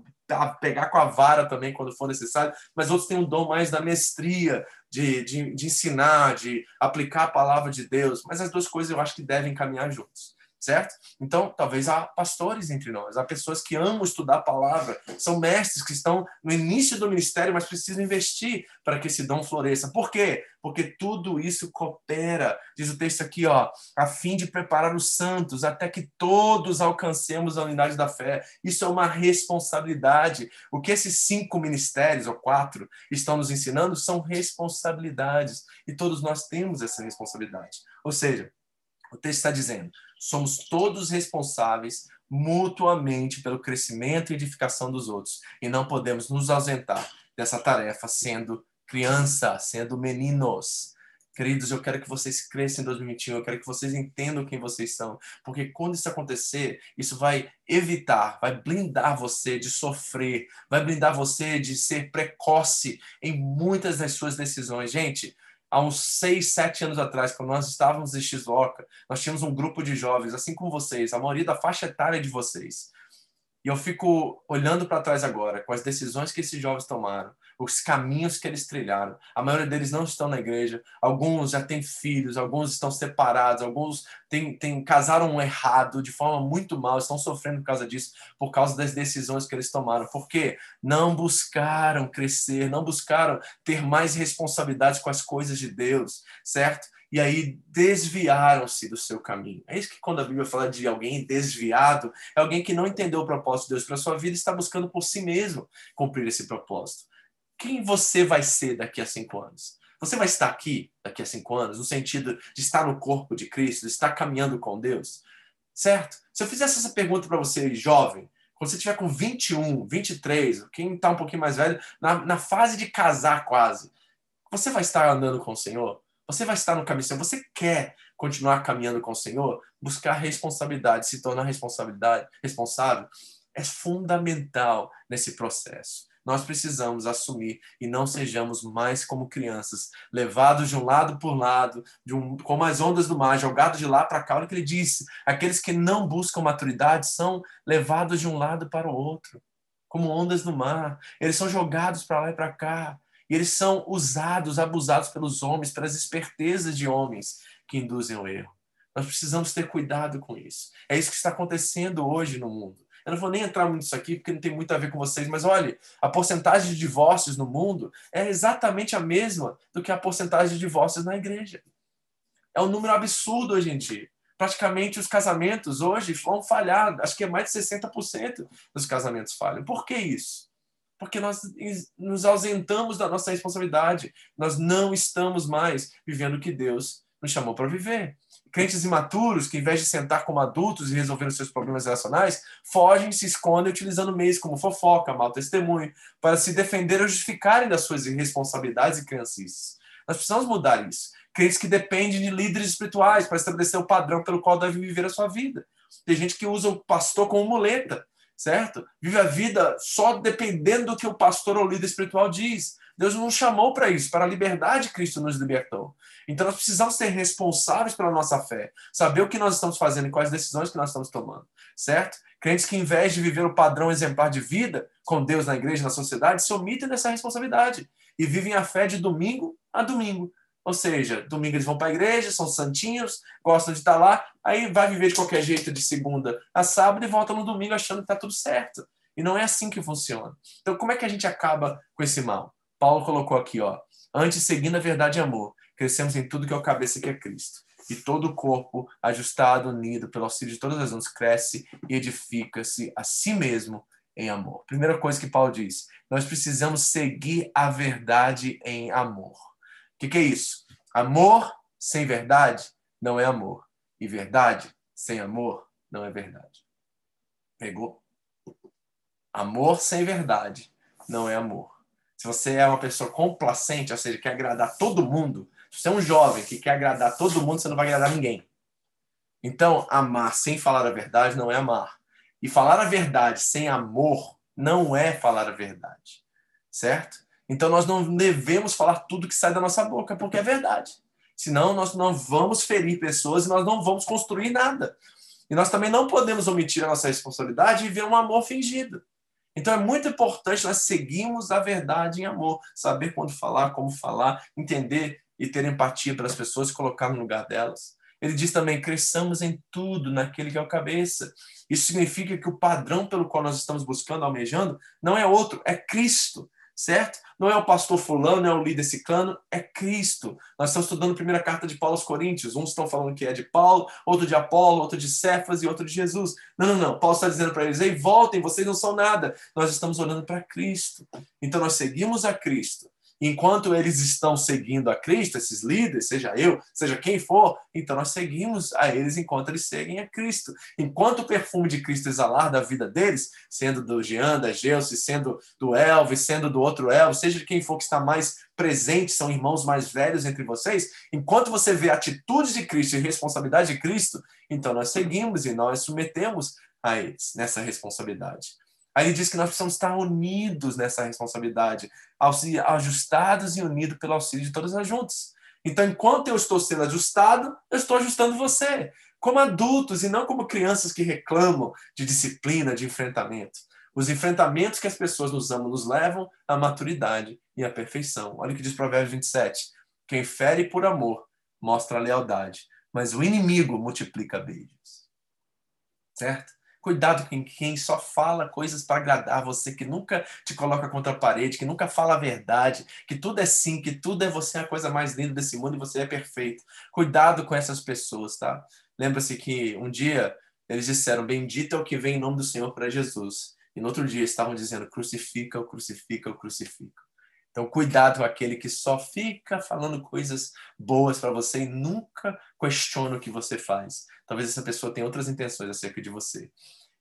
pegar com a vara também quando for necessário, mas outros têm um dom mais da mestria, de, de, de ensinar, de aplicar a palavra de Deus, mas as duas coisas eu acho que devem caminhar juntos certo? Então, talvez há pastores entre nós, há pessoas que amam estudar a palavra, são mestres que estão no início do ministério, mas precisam investir para que esse dom floresça. Por quê? Porque tudo isso coopera, diz o texto aqui, ó, a fim de preparar os santos até que todos alcancemos a unidade da fé. Isso é uma responsabilidade. O que esses cinco ministérios ou quatro estão nos ensinando são responsabilidades, e todos nós temos essa responsabilidade. Ou seja, o texto está dizendo: somos todos responsáveis mutuamente pelo crescimento e edificação dos outros e não podemos nos ausentar dessa tarefa sendo criança, sendo meninos. Queridos, eu quero que vocês cresçam em 2021, eu quero que vocês entendam quem vocês são, porque quando isso acontecer, isso vai evitar, vai blindar você de sofrer, vai blindar você de ser precoce em muitas das suas decisões. Gente, há uns seis, sete anos atrás, quando nós estávamos em Shizuoka, nós tínhamos um grupo de jovens, assim como vocês, a maioria da faixa etária de vocês. E eu fico olhando para trás agora, com as decisões que esses jovens tomaram, os caminhos que eles trilharam. A maioria deles não estão na igreja, alguns já têm filhos, alguns estão separados, alguns têm, têm, casaram errado, de forma muito mal, estão sofrendo por causa disso, por causa das decisões que eles tomaram. Por quê? Não buscaram crescer, não buscaram ter mais responsabilidades com as coisas de Deus, certo? e aí desviaram-se do seu caminho. É isso que quando a Bíblia fala de alguém desviado, é alguém que não entendeu o propósito de Deus para sua vida e está buscando por si mesmo cumprir esse propósito quem você vai ser daqui a cinco anos? Você vai estar aqui daqui a cinco anos, no sentido de estar no corpo de Cristo, de estar caminhando com Deus? Certo? Se eu fizesse essa pergunta para você, jovem, quando você tiver com 21, 23, quem está um pouquinho mais velho, na, na fase de casar quase, você vai estar andando com o Senhor? Você vai estar no caminho Senhor? Você quer continuar caminhando com o Senhor? Buscar responsabilidade, se tornar responsabilidade, responsável, é fundamental nesse processo nós precisamos assumir e não sejamos mais como crianças, levados de um lado por lado, de um, como as ondas do mar, jogados de lá para cá. Olha o que ele disse: aqueles que não buscam maturidade são levados de um lado para o outro, como ondas do mar. Eles são jogados para lá e para cá. E eles são usados, abusados pelos homens, pelas espertezas de homens que induzem o erro. Nós precisamos ter cuidado com isso. É isso que está acontecendo hoje no mundo. Eu não vou nem entrar muito nisso aqui, porque não tem muito a ver com vocês, mas olhe, a porcentagem de divórcios no mundo é exatamente a mesma do que a porcentagem de divórcios na igreja. É um número absurdo hoje em dia. praticamente os casamentos hoje vão falhar. Acho que é mais de 60% dos casamentos falham. Por que isso? Porque nós nos ausentamos da nossa responsabilidade. Nós não estamos mais vivendo o que Deus nos chamou para viver. Crentes imaturos que, em vez de sentar como adultos e resolver os seus problemas relacionais, fogem, se escondem utilizando meios como fofoca, mau testemunho, para se defender ou justificarem das suas irresponsabilidades e criancices. Nós precisamos mudar isso. Crentes que dependem de líderes espirituais para estabelecer o padrão pelo qual deve viver a sua vida. Tem gente que usa o pastor como muleta, certo? Vive a vida só dependendo do que o pastor ou líder espiritual diz. Deus nos chamou para isso, para a liberdade Cristo nos libertou. Então nós precisamos ser responsáveis pela nossa fé, saber o que nós estamos fazendo e quais decisões que nós estamos tomando, certo? Crentes que, em vez de viver o padrão exemplar de vida com Deus na igreja, na sociedade, se omitem dessa responsabilidade e vivem a fé de domingo a domingo. Ou seja, domingo eles vão para a igreja, são santinhos, gostam de estar lá, aí vai viver de qualquer jeito de segunda a sábado e volta no domingo achando que está tudo certo. E não é assim que funciona. Então, como é que a gente acaba com esse mal? Paulo colocou aqui, ó, antes seguindo a verdade e amor, crescemos em tudo que é o cabeça que é Cristo. E todo o corpo, ajustado, unido pelo auxílio de todas as mãos, cresce e edifica-se a si mesmo em amor. Primeira coisa que Paulo diz, nós precisamos seguir a verdade em amor. O que, que é isso? Amor sem verdade não é amor. E verdade sem amor não é verdade. Pegou? Amor sem verdade não é amor. Se você é uma pessoa complacente, ou seja, quer agradar todo mundo, se você é um jovem que quer agradar todo mundo, você não vai agradar ninguém. Então, amar sem falar a verdade não é amar. E falar a verdade sem amor não é falar a verdade. Certo? Então, nós não devemos falar tudo que sai da nossa boca, porque é verdade. Senão, nós não vamos ferir pessoas e nós não vamos construir nada. E nós também não podemos omitir a nossa responsabilidade e ver um amor fingido. Então é muito importante nós seguirmos a verdade em amor, saber quando falar, como falar, entender e ter empatia pelas pessoas e colocar no lugar delas. Ele diz também: cresçamos em tudo naquele que é o cabeça. Isso significa que o padrão pelo qual nós estamos buscando, almejando, não é outro, é Cristo certo? Não é o pastor fulano, é o líder ciclano, é Cristo. Nós estamos estudando a primeira carta de Paulo aos Coríntios. Uns estão falando que é de Paulo, outro de Apolo, outro de Cefas e outro de Jesus. Não, não, não. Paulo está dizendo para eles, ei, voltem, vocês não são nada. Nós estamos olhando para Cristo. Então nós seguimos a Cristo enquanto eles estão seguindo a Cristo, esses líderes, seja eu, seja quem for, então nós seguimos a eles enquanto eles seguem a Cristo. Enquanto o perfume de Cristo exalar da vida deles, sendo do Jean, da Gelsi, sendo do Elvis, sendo do outro Elvis, seja quem for que está mais presente, são irmãos mais velhos entre vocês, enquanto você vê a atitude de Cristo e responsabilidade de Cristo, então nós seguimos e nós submetemos a eles nessa responsabilidade. Aí ele diz que nós precisamos estar unidos nessa responsabilidade, ajustados e unidos pelo auxílio de todas as juntas. Então, enquanto eu estou sendo ajustado, eu estou ajustando você, como adultos e não como crianças que reclamam de disciplina, de enfrentamento. Os enfrentamentos que as pessoas nos amam nos levam à maturidade e à perfeição. Olha o que diz Provérbios 27. Quem fere por amor mostra lealdade, mas o inimigo multiplica beijos. Certo? Cuidado com quem só fala coisas para agradar você, que nunca te coloca contra a parede, que nunca fala a verdade, que tudo é sim, que tudo é você a coisa mais linda desse mundo e você é perfeito. Cuidado com essas pessoas, tá? Lembra-se que um dia eles disseram: Bendito é o que vem em nome do Senhor para Jesus. E no outro dia estavam dizendo: Crucifica, crucifica, crucifica. Então, cuidado com aquele que só fica falando coisas boas para você e nunca questiona o que você faz. Talvez essa pessoa tenha outras intenções acerca de você.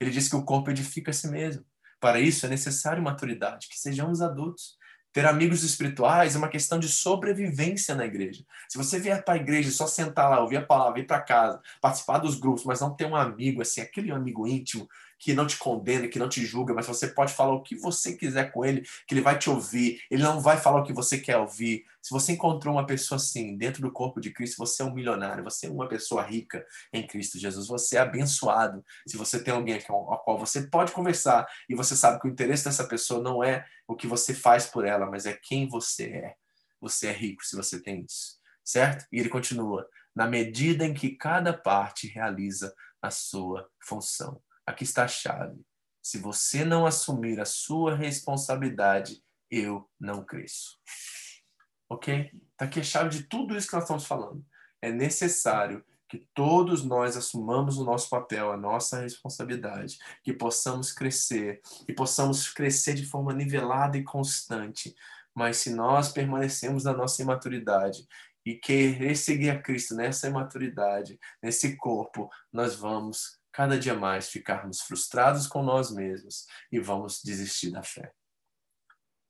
Ele diz que o corpo edifica a si mesmo. Para isso é necessário maturidade, que sejamos adultos. Ter amigos espirituais é uma questão de sobrevivência na igreja. Se você vier para a igreja só sentar lá, ouvir a palavra, ir para casa, participar dos grupos, mas não ter um amigo assim, aquele amigo íntimo que não te condena, que não te julga, mas você pode falar o que você quiser com ele, que ele vai te ouvir. Ele não vai falar o que você quer ouvir. Se você encontrou uma pessoa assim dentro do corpo de Cristo, você é um milionário, você é uma pessoa rica em Cristo Jesus, você é abençoado. Se você tem alguém com qual você pode conversar e você sabe que o interesse dessa pessoa não é o que você faz por ela, mas é quem você é. Você é rico se você tem isso, certo? E ele continua: na medida em que cada parte realiza a sua função. Aqui está a chave. Se você não assumir a sua responsabilidade, eu não cresço. Ok? Está aqui a chave de tudo isso que nós estamos falando. É necessário que todos nós assumamos o nosso papel, a nossa responsabilidade, que possamos crescer e possamos crescer de forma nivelada e constante. Mas se nós permanecemos na nossa imaturidade e querer seguir a Cristo nessa imaturidade, nesse corpo, nós vamos cada dia mais ficarmos frustrados com nós mesmos e vamos desistir da fé.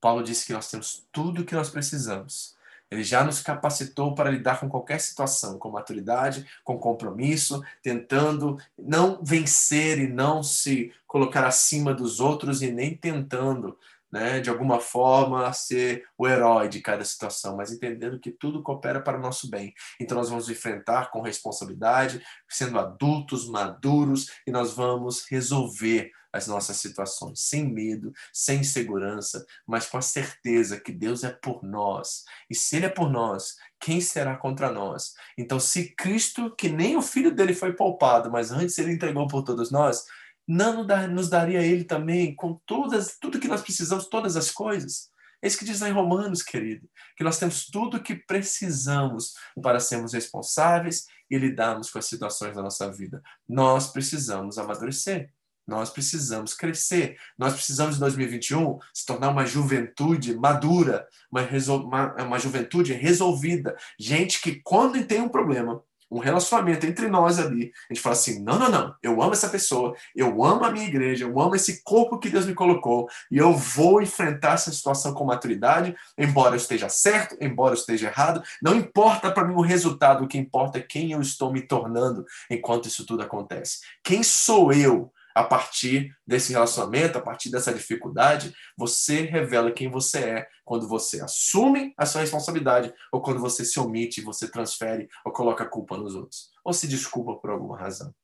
Paulo disse que nós temos tudo o que nós precisamos ele já nos capacitou para lidar com qualquer situação, com maturidade, com compromisso, tentando não vencer e não se colocar acima dos outros e nem tentando, né, de alguma forma, ser o herói de cada situação, mas entendendo que tudo coopera para o nosso bem. Então nós vamos enfrentar com responsabilidade, sendo adultos, maduros, e nós vamos resolver as nossas situações, sem medo, sem insegurança, mas com a certeza que Deus é por nós. E se Ele é por nós, quem será contra nós? Então, se Cristo, que nem o filho dele foi poupado, mas antes ele entregou por todos nós, não nos daria Ele também com todas, tudo que nós precisamos, todas as coisas? É isso que diz lá em Romanos, querido, que nós temos tudo o que precisamos para sermos responsáveis e lidarmos com as situações da nossa vida. Nós precisamos amadurecer. Nós precisamos crescer. Nós precisamos, em 2021, se tornar uma juventude madura, uma, uma, uma juventude resolvida. Gente que, quando tem um problema, um relacionamento entre nós ali, a gente fala assim: não, não, não, eu amo essa pessoa, eu amo a minha igreja, eu amo esse corpo que Deus me colocou, e eu vou enfrentar essa situação com maturidade, embora eu esteja certo, embora eu esteja errado, não importa para mim o resultado, o que importa é quem eu estou me tornando enquanto isso tudo acontece. Quem sou eu a partir desse relacionamento, a partir dessa dificuldade, você revela quem você é quando você assume a sua responsabilidade ou quando você se omite, você transfere ou coloca a culpa nos outros, ou se desculpa por alguma razão.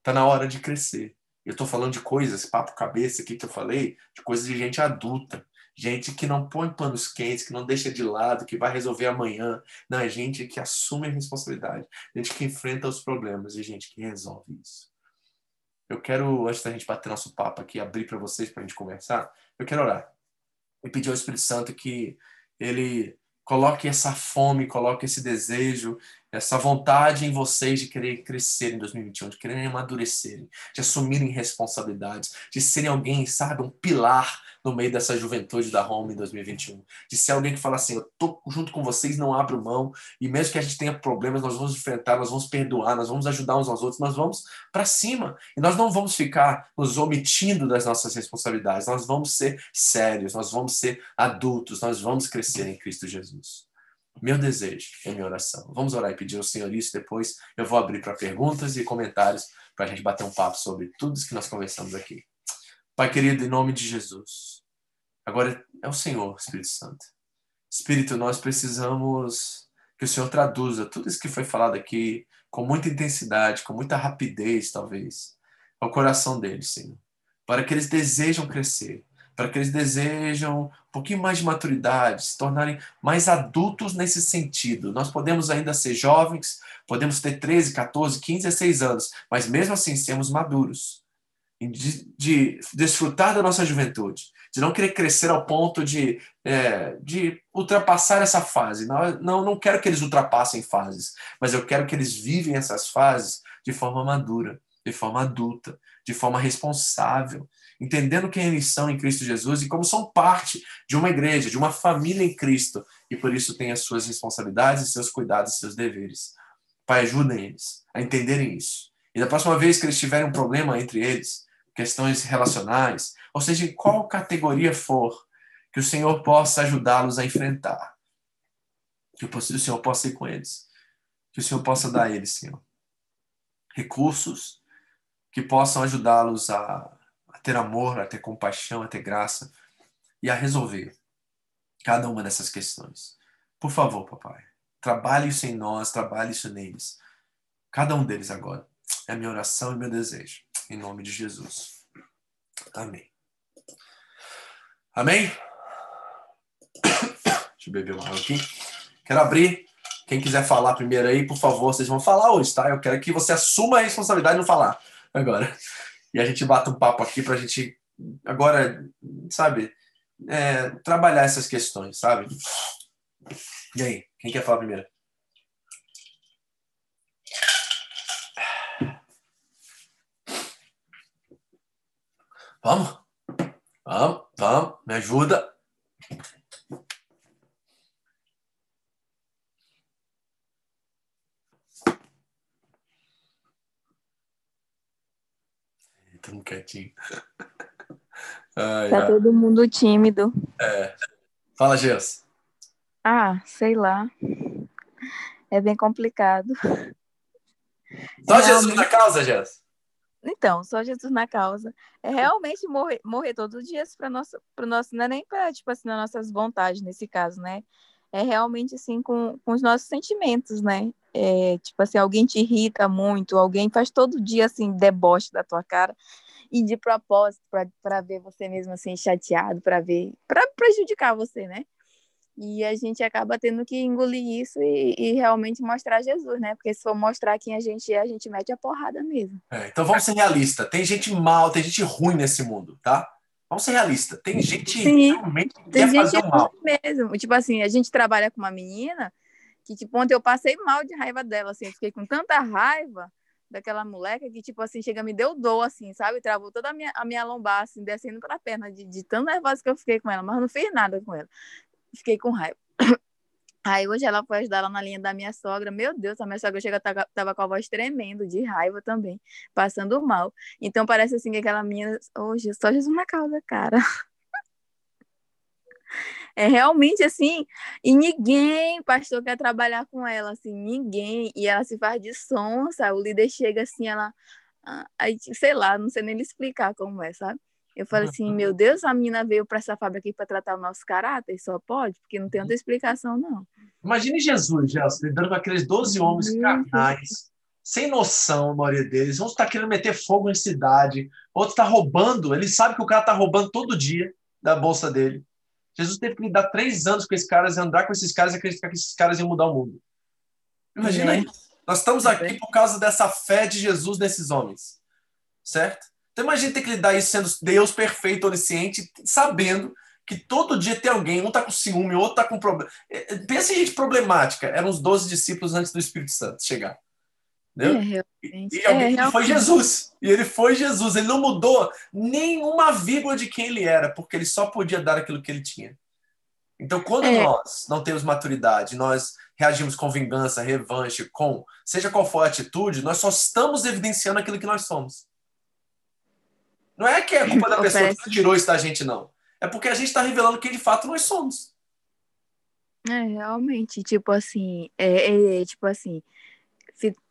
Está na hora de crescer. Eu estou falando de coisas, papo cabeça aqui que eu falei, de coisas de gente adulta, gente que não põe panos quentes, que não deixa de lado, que vai resolver amanhã. Não, é gente que assume a responsabilidade, gente que enfrenta os problemas e gente que resolve isso. Eu quero, antes da gente bater nosso papo aqui, abrir para vocês, para a gente conversar, eu quero orar e pedir ao Espírito Santo que ele coloque essa fome, coloque esse desejo, essa vontade em vocês de querer crescer em 2021, de quererem amadurecerem, de assumirem responsabilidades, de serem alguém, sabe, um pilar no meio dessa juventude da Home em 2021. De ser alguém que fala assim: eu tô junto com vocês, não abro mão, e mesmo que a gente tenha problemas, nós vamos enfrentar, nós vamos perdoar, nós vamos ajudar uns aos outros, nós vamos para cima. E nós não vamos ficar nos omitindo das nossas responsabilidades, nós vamos ser sérios, nós vamos ser adultos, nós vamos crescer em Cristo Jesus. Meu desejo é minha oração. Vamos orar e pedir ao Senhor isso. Depois eu vou abrir para perguntas e comentários para a gente bater um papo sobre tudo isso que nós conversamos aqui. Pai querido, em nome de Jesus. Agora é o Senhor, Espírito Santo. Espírito, nós precisamos que o Senhor traduza tudo isso que foi falado aqui com muita intensidade, com muita rapidez, talvez, ao coração deles, Senhor. Para que eles desejam crescer, para que eles desejam um pouquinho mais de maturidade, se tornarem mais adultos nesse sentido. Nós podemos ainda ser jovens, podemos ter 13, 14, 15, 16 anos, mas mesmo assim sermos maduros de, de desfrutar da nossa juventude, de não querer crescer ao ponto de, é, de ultrapassar essa fase. Não, não, não quero que eles ultrapassem fases, mas eu quero que eles vivem essas fases de forma madura, de forma adulta, de forma responsável, entendendo quem eles são em Cristo Jesus e como são parte de uma igreja, de uma família em Cristo, e por isso têm as suas responsabilidades, seus cuidados, seus deveres. Pai, ajudem eles a entenderem isso. E da próxima vez que eles tiverem um problema entre eles, questões relacionais, ou seja, em qual categoria for, que o Senhor possa ajudá-los a enfrentar. Que o Senhor possa ir com eles. Que o Senhor possa dar a eles, Senhor, recursos que possam ajudá-los a, ter amor, a ter compaixão, a ter graça e a resolver cada uma dessas questões. Por favor, papai, trabalhe isso em nós, trabalhe isso neles. Cada um deles agora. É a minha oração e meu desejo. Em nome de Jesus. Amém. Amém? Deixa eu beber uma água aqui. Quero abrir. Quem quiser falar primeiro aí, por favor, vocês vão falar hoje, tá? Eu quero que você assuma a responsabilidade de não falar agora e a gente bata um papo aqui para a gente, agora, sabe, é, trabalhar essas questões, sabe? E aí, quem quer falar primeiro? Vamos? Vamos, vamos, me ajuda. Tão quietinho. Ai, tá ai. todo mundo tímido. É. Fala, Gels. Ah, sei lá. É bem complicado. Só realmente... Jesus na causa, Gels? Então, só Jesus na causa. É realmente morrer, morrer todos os dias para nosso, pro nosso, não é nem para, tipo assim, nas nossas vontades nesse caso, né? É realmente assim com, com os nossos sentimentos, né? É, tipo assim, alguém te irrita muito, alguém faz todo dia assim deboche da tua cara e de propósito para ver você mesmo assim chateado, para ver, para prejudicar você, né? E a gente acaba tendo que engolir isso e, e, realmente mostrar Jesus, né? Porque se for mostrar quem a gente é, a gente mete a porrada mesmo. É, então vamos ser realistas. Tem gente mal, tem gente ruim nesse mundo, tá? Vamos ser realistas. Tem gente Sim, realmente que tem quer gente fazer mal. mesmo. Tipo assim, a gente trabalha com uma menina que, tipo, ontem eu passei mal de raiva dela, assim. Eu fiquei com tanta raiva daquela moleca que, tipo assim, chega, me deu dor, assim, sabe? Travou toda a minha, a minha lombar, assim, descendo pra perna, de, de tão nervosa que eu fiquei com ela, mas não fiz nada com ela. Fiquei com raiva. Aí hoje ela foi ajudar ela na linha da minha sogra. Meu Deus, a minha sogra chega tava, tava com a voz tremendo, de raiva também, passando mal. Então parece assim que aquela minha. Hoje, oh, só Jesus na causa, cara. É realmente assim, e ninguém, pastor, quer trabalhar com ela, assim, ninguém. E ela se faz de sonsa, o líder chega assim, ela. Ah, sei lá, não sei nem lhe explicar como é, sabe? Eu falei assim, meu Deus, a menina veio para essa fábrica aqui para tratar o nosso caráter, só pode, porque não tem outra explicação, não. Imagine Jesus, Gelson, lidando com aqueles 12 homens carnais, sem noção, a maioria deles. Uns está querendo meter fogo em cidade, outro está roubando, ele sabe que o cara está roubando todo dia da bolsa dele. Jesus teve que lidar três anos com esses caras, andar com esses caras e acreditar que esses caras iam mudar o mundo. Imagina é. isso. Nós estamos aqui é. por causa dessa fé de Jesus nesses homens, certo? Então imagina ter que lidar isso sendo Deus perfeito, onisciente, sabendo que todo dia tem alguém, um está com ciúme, outro está com problema. É, é, pensa em gente problemática. Eram os 12 discípulos antes do Espírito Santo chegar. Entendeu? É, e, e alguém é, foi Jesus. E ele foi Jesus. Ele não mudou nenhuma vírgula de quem ele era, porque ele só podia dar aquilo que ele tinha. Então, quando é. nós não temos maturidade, nós reagimos com vingança, revanche, com seja qual for a atitude, nós só estamos evidenciando aquilo que nós somos. Não é que é culpa da pessoa que tirou isso da gente, não. É porque a gente está revelando quem de fato nós somos. É, realmente, tipo assim, é, é, tipo assim,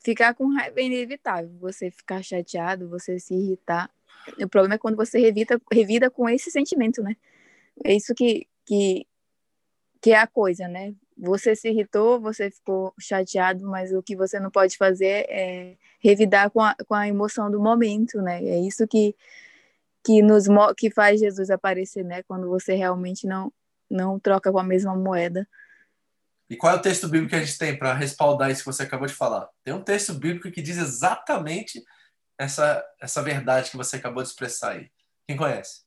ficar com raiva é inevitável. Você ficar chateado, você se irritar. O problema é quando você revita, revida com esse sentimento, né? É isso que, que, que é a coisa, né? Você se irritou, você ficou chateado, mas o que você não pode fazer é revidar com a, com a emoção do momento, né? É isso que, que nos que faz Jesus aparecer, né? Quando você realmente não não troca com a mesma moeda. E qual é o texto bíblico que a gente tem para respaldar isso que você acabou de falar? Tem um texto bíblico que diz exatamente essa essa verdade que você acabou de expressar aí. Quem conhece?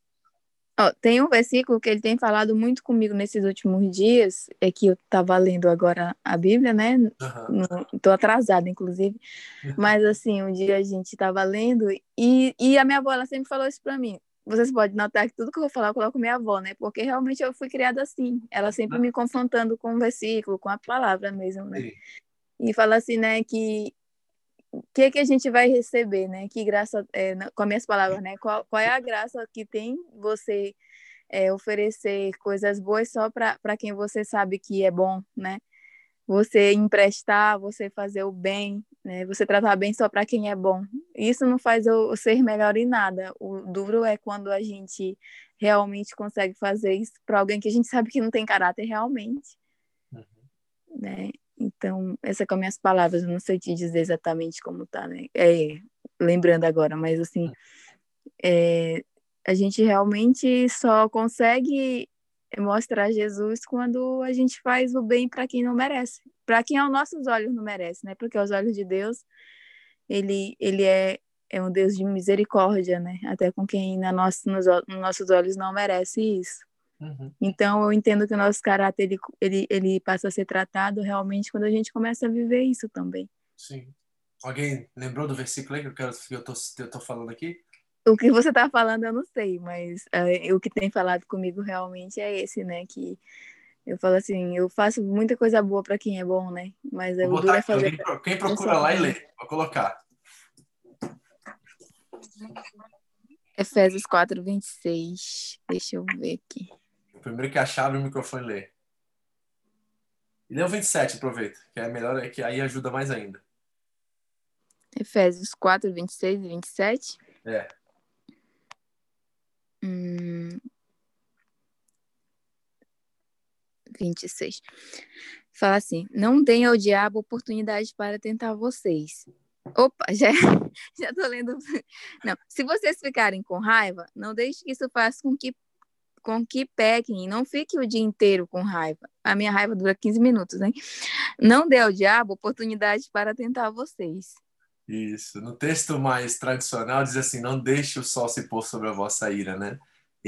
Oh, tem um versículo que ele tem falado muito comigo nesses últimos dias, é que eu estava lendo agora a Bíblia, né? Estou uhum. atrasada, inclusive. Uhum. Mas, assim, um dia a gente estava lendo e, e a minha avó, ela sempre falou isso para mim. Vocês podem notar que tudo que eu vou falar eu coloco minha avó, né? Porque realmente eu fui criada assim. Ela sempre me confrontando com o versículo, com a palavra mesmo, né? Sim. E fala assim, né, que o que, que a gente vai receber, né? Que graça, é, com as minhas palavras, né? Qual, qual é a graça que tem você é, oferecer coisas boas só para quem você sabe que é bom, né? Você emprestar, você fazer o bem, né? Você tratar bem só para quem é bom. Isso não faz eu ser melhor em nada. O duro é quando a gente realmente consegue fazer isso para alguém que a gente sabe que não tem caráter realmente, uhum. né? Então, essa com as minhas palavras, eu não sei te dizer exatamente como tá, né? É, lembrando agora, mas assim, é, a gente realmente só consegue mostrar Jesus quando a gente faz o bem para quem não merece, para quem aos nossos olhos não merece, né? Porque aos olhos de Deus, ele ele é é um Deus de misericórdia, né? Até com quem na nossa, nos, nos nossos olhos não merece isso. Uhum. Então, eu entendo que o nosso caráter ele, ele, ele passa a ser tratado realmente quando a gente começa a viver isso também. Sim. Alguém lembrou do versículo aí que eu, quero, que eu, tô, eu tô falando aqui? o que você está falando eu não sei, mas uh, o que tem falado comigo realmente é esse, né? Que eu falo assim, eu faço muita coisa boa para quem é bom, né? Mas eu duro é fazer. Quem, quem procura lá e lê, vou colocar. Efésios 4, 26. Deixa eu ver aqui. Primeiro que achar, o microfone lê. E lê o 27, aproveita, que é melhor, que aí ajuda mais ainda. Efésios 4, 26 e 27? É. Hum, 26. Fala assim: Não deem ao diabo oportunidade para tentar vocês. Opa, já, já tô lendo. Não, se vocês ficarem com raiva, não deixe que isso faça com que com que pequem, não fique o dia inteiro com raiva. A minha raiva dura 15 minutos, hein? Não dê ao diabo oportunidade para tentar vocês. Isso. No texto mais tradicional diz assim: não deixe o sol se pôr sobre a vossa ira, né?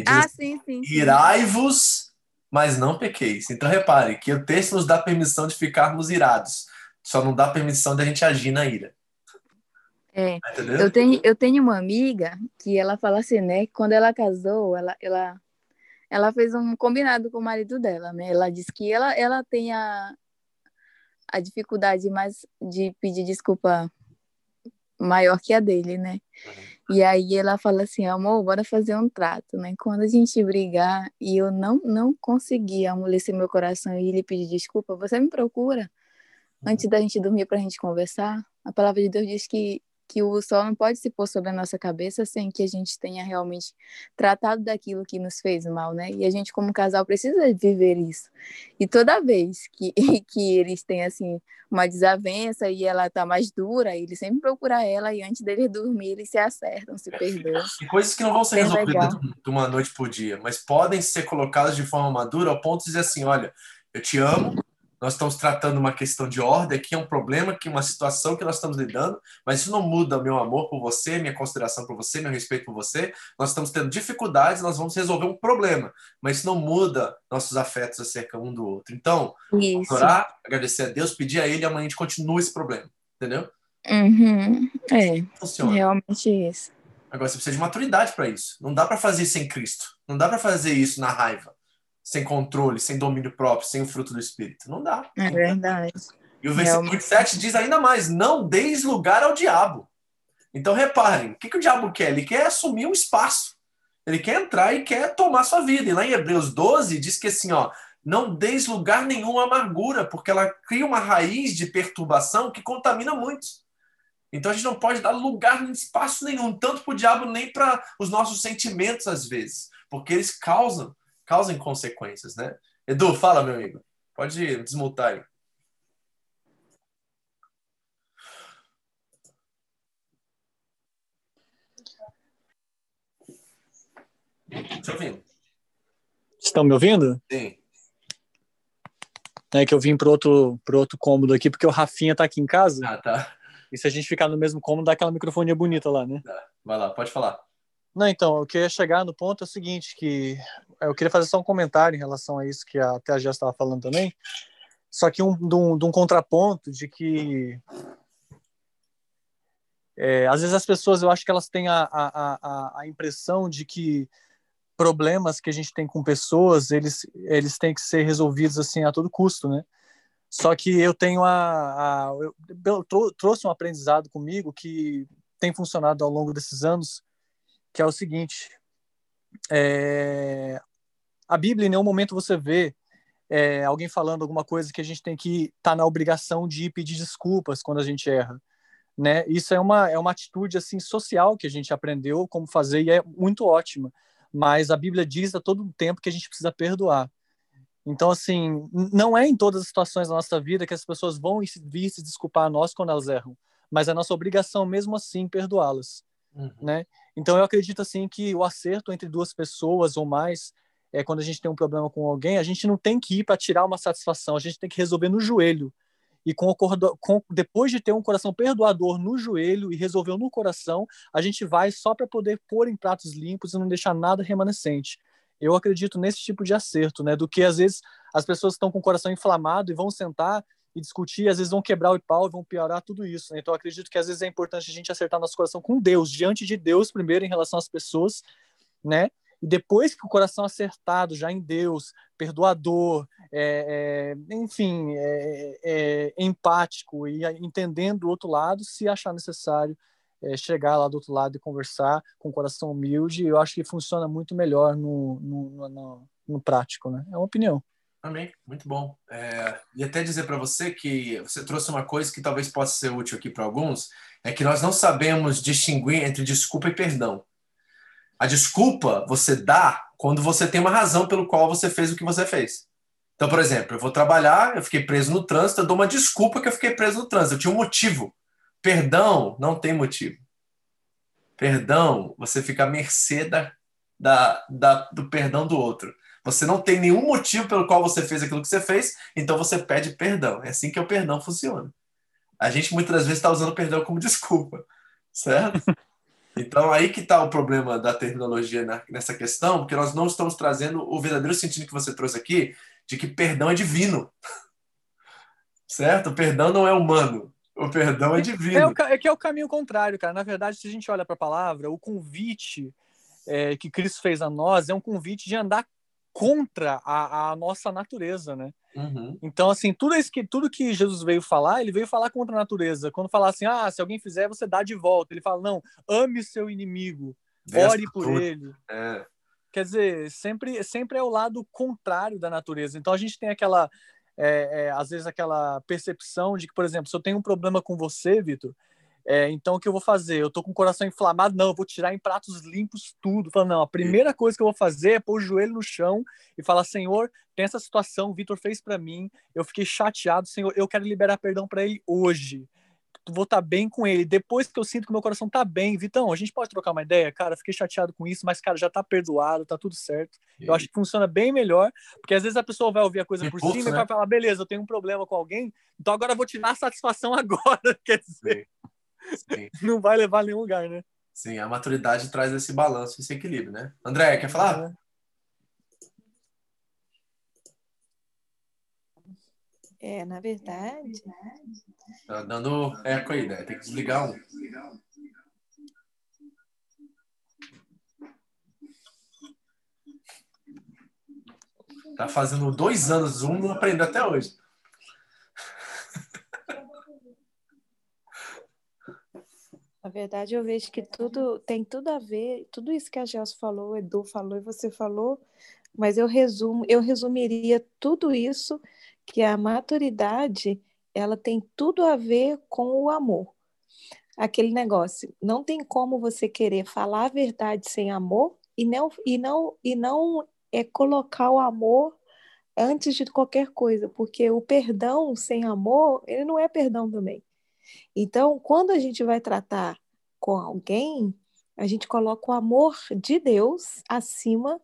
ah, assim, sim, sim. Irai-vos, mas não pequeis. Então repare que o texto nos dá permissão de ficarmos irados. Só não dá permissão de a gente agir na ira. É, tá eu tenho, eu tenho uma amiga que ela fala assim, né? Quando ela casou, ela, ela, ela fez um combinado com o marido dela, né? Ela disse que ela, ela tem a, a dificuldade mais de pedir desculpa maior que a dele, né? Uhum. E aí ela fala assim, amor, bora fazer um trato, né? Quando a gente brigar e eu não não conseguir amolecer meu coração e ele pedir desculpa, você me procura antes uhum. da gente dormir para a gente conversar. A palavra de Deus diz que que o sol não pode se pôr sobre a nossa cabeça sem que a gente tenha realmente tratado daquilo que nos fez mal, né? E a gente, como casal, precisa viver isso. E toda vez que, que eles têm, assim, uma desavença e ela tá mais dura, ele sempre procura ela e antes dele dormir, eles se acertam, se perdoam. E coisas que não vão ser resolvidas de uma noite por dia, mas podem ser colocadas de forma madura ao ponto de dizer assim, olha, eu te amo, nós estamos tratando uma questão de ordem, aqui é um problema, aqui é uma situação que nós estamos lidando, mas isso não muda meu amor por você, minha consideração por você, meu respeito por você. Nós estamos tendo dificuldades, nós vamos resolver um problema, mas isso não muda nossos afetos acerca um do outro. Então, orar, agradecer a Deus, pedir a Ele, amanhã a gente continua esse problema, entendeu? Uhum. É, Funciona. realmente isso. Agora, você precisa de maturidade para isso. Não dá para fazer isso sem Cristo. Não dá para fazer isso na raiva sem controle, sem domínio próprio, sem o fruto do Espírito. Não dá. É verdade. E o versículo 27 diz ainda mais: não deis lugar ao diabo. Então reparem, o que, que o diabo quer? Ele quer assumir um espaço. Ele quer entrar e quer tomar sua vida. E lá em Hebreus 12 diz que assim, ó, não deis lugar nenhum à amargura, porque ela cria uma raiz de perturbação que contamina muitos. Então a gente não pode dar lugar, espaço nenhum, tanto para o diabo nem para os nossos sentimentos às vezes, porque eles causam causem consequências, né? Edu, fala, meu amigo. Pode desmutar aí. Te ouvindo. Estão me ouvindo? Sim. É que eu vim pro outro, pro outro cômodo aqui, porque o Rafinha tá aqui em casa. Ah, tá. E se a gente ficar no mesmo cômodo, dá aquela microfonia bonita lá, né? Tá. Vai lá, pode falar. Não, então, eu queria chegar no ponto é o seguinte, que eu queria fazer só um comentário em relação a isso que até a Jéssica estava falando também, só que um, de, um, de um contraponto de que é, às vezes as pessoas, eu acho que elas têm a, a, a, a, impressão de que problemas que a gente tem com pessoas, eles, eles têm que ser resolvidos assim a todo custo, né? Só que eu tenho a, a eu trouxe um aprendizado comigo que tem funcionado ao longo desses anos, que é o seguinte: é, a Bíblia, em nenhum momento você vê é, alguém falando alguma coisa que a gente tem que estar tá na obrigação de pedir desculpas quando a gente erra. Né? Isso é uma, é uma atitude assim social que a gente aprendeu como fazer e é muito ótima. Mas a Bíblia diz a todo tempo que a gente precisa perdoar. Então, assim, não é em todas as situações da nossa vida que as pessoas vão vir se desculpar a nós quando elas erram, mas é nossa obrigação mesmo assim perdoá-las, uhum. né? Então, eu acredito assim que o acerto entre duas pessoas ou mais é quando a gente tem um problema com alguém, a gente não tem que ir para tirar uma satisfação, a gente tem que resolver no joelho. E com, com, depois de ter um coração perdoador no joelho e resolver no coração, a gente vai só para poder pôr em pratos limpos e não deixar nada remanescente. Eu acredito nesse tipo de acerto, né? Do que às vezes as pessoas estão com o coração inflamado e vão sentar e discutir, às vezes vão quebrar o pau e vão piorar tudo isso. Né? Então, acredito que às vezes é importante a gente acertar nosso coração com Deus, diante de Deus primeiro em relação às pessoas, né? E depois que o coração acertado já em Deus, perdoador, é, é, enfim, é, é empático e entendendo o outro lado, se achar necessário é, chegar lá do outro lado e conversar com o coração humilde, eu acho que funciona muito melhor no, no, no, no prático, né? É uma opinião. Amém, muito bom. É, e até dizer para você que você trouxe uma coisa que talvez possa ser útil aqui para alguns, é que nós não sabemos distinguir entre desculpa e perdão. A desculpa você dá quando você tem uma razão pelo qual você fez o que você fez. Então, por exemplo, eu vou trabalhar, eu fiquei preso no trânsito, eu dou uma desculpa que eu fiquei preso no trânsito, eu tinha um motivo. Perdão não tem motivo. Perdão, você fica à mercê da, da, da, do perdão do outro. Você não tem nenhum motivo pelo qual você fez aquilo que você fez, então você pede perdão. É assim que o perdão funciona. A gente muitas vezes está usando perdão como desculpa, certo? Então, aí que está o problema da terminologia nessa questão, porque nós não estamos trazendo o verdadeiro sentido que você trouxe aqui, de que perdão é divino. Certo? O perdão não é humano. O perdão é divino. É, o, é que é o caminho contrário, cara. Na verdade, se a gente olha para a palavra, o convite é, que Cristo fez a nós é um convite de andar contra a, a nossa natureza, né? Uhum. Então, assim, tudo isso que tudo que Jesus veio falar, ele veio falar contra a natureza. Quando falar assim, ah, se alguém fizer, você dá de volta. Ele fala, não, ame seu inimigo, ore por tudo. ele. É. Quer dizer, sempre, sempre é o lado contrário da natureza. Então, a gente tem aquela, é, é, às vezes, aquela percepção de que, por exemplo, se eu tenho um problema com você, Vitor, é, então, o que eu vou fazer? Eu tô com o coração inflamado? Não, eu vou tirar em pratos limpos tudo. Falando, não, a primeira coisa que eu vou fazer é pôr o joelho no chão e falar: Senhor, tem essa situação, o Vitor fez para mim, eu fiquei chateado, Senhor, eu quero liberar perdão para ele hoje. Vou estar tá bem com ele. Depois que eu sinto que meu coração tá bem, Vitão, a gente pode trocar uma ideia? Cara, fiquei chateado com isso, mas, cara, já tá perdoado, tá tudo certo. Eu acho que funciona bem melhor, porque às vezes a pessoa vai ouvir a coisa por cima né? e vai falar: beleza, eu tenho um problema com alguém, então agora eu vou te dar a satisfação agora. Quer dizer. Sim. Sim. não vai levar a nenhum lugar, né? Sim, a maturidade traz esse balanço, esse equilíbrio, né? André, quer falar? É, na verdade. Tá dando eco aí, né? Tem que desligar um. Tá fazendo dois anos Zoom, não aprendeu até hoje. Na verdade, eu vejo que tudo tem tudo a ver, tudo isso que a Gelson falou, o Edu falou e você falou, mas eu resumo, eu resumiria tudo isso que a maturidade, ela tem tudo a ver com o amor. Aquele negócio, não tem como você querer falar a verdade sem amor e não e não e não é colocar o amor antes de qualquer coisa, porque o perdão sem amor, ele não é perdão também. Então, quando a gente vai tratar com alguém, a gente coloca o amor de Deus acima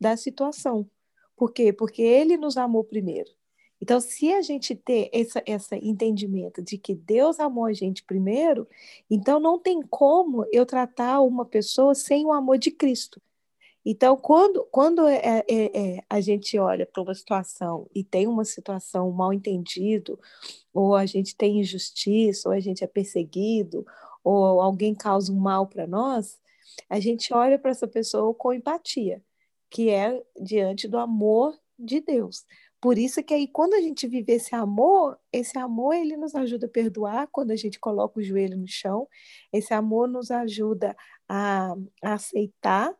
da situação. Por quê? Porque ele nos amou primeiro. Então, se a gente ter esse, esse entendimento de que Deus amou a gente primeiro, então não tem como eu tratar uma pessoa sem o amor de Cristo. Então, quando, quando é, é, é, a gente olha para uma situação e tem uma situação mal entendido, ou a gente tem injustiça, ou a gente é perseguido, ou alguém causa um mal para nós, a gente olha para essa pessoa com empatia, que é diante do amor de Deus. Por isso que aí quando a gente vive esse amor, esse amor ele nos ajuda a perdoar quando a gente coloca o joelho no chão. Esse amor nos ajuda a, a aceitar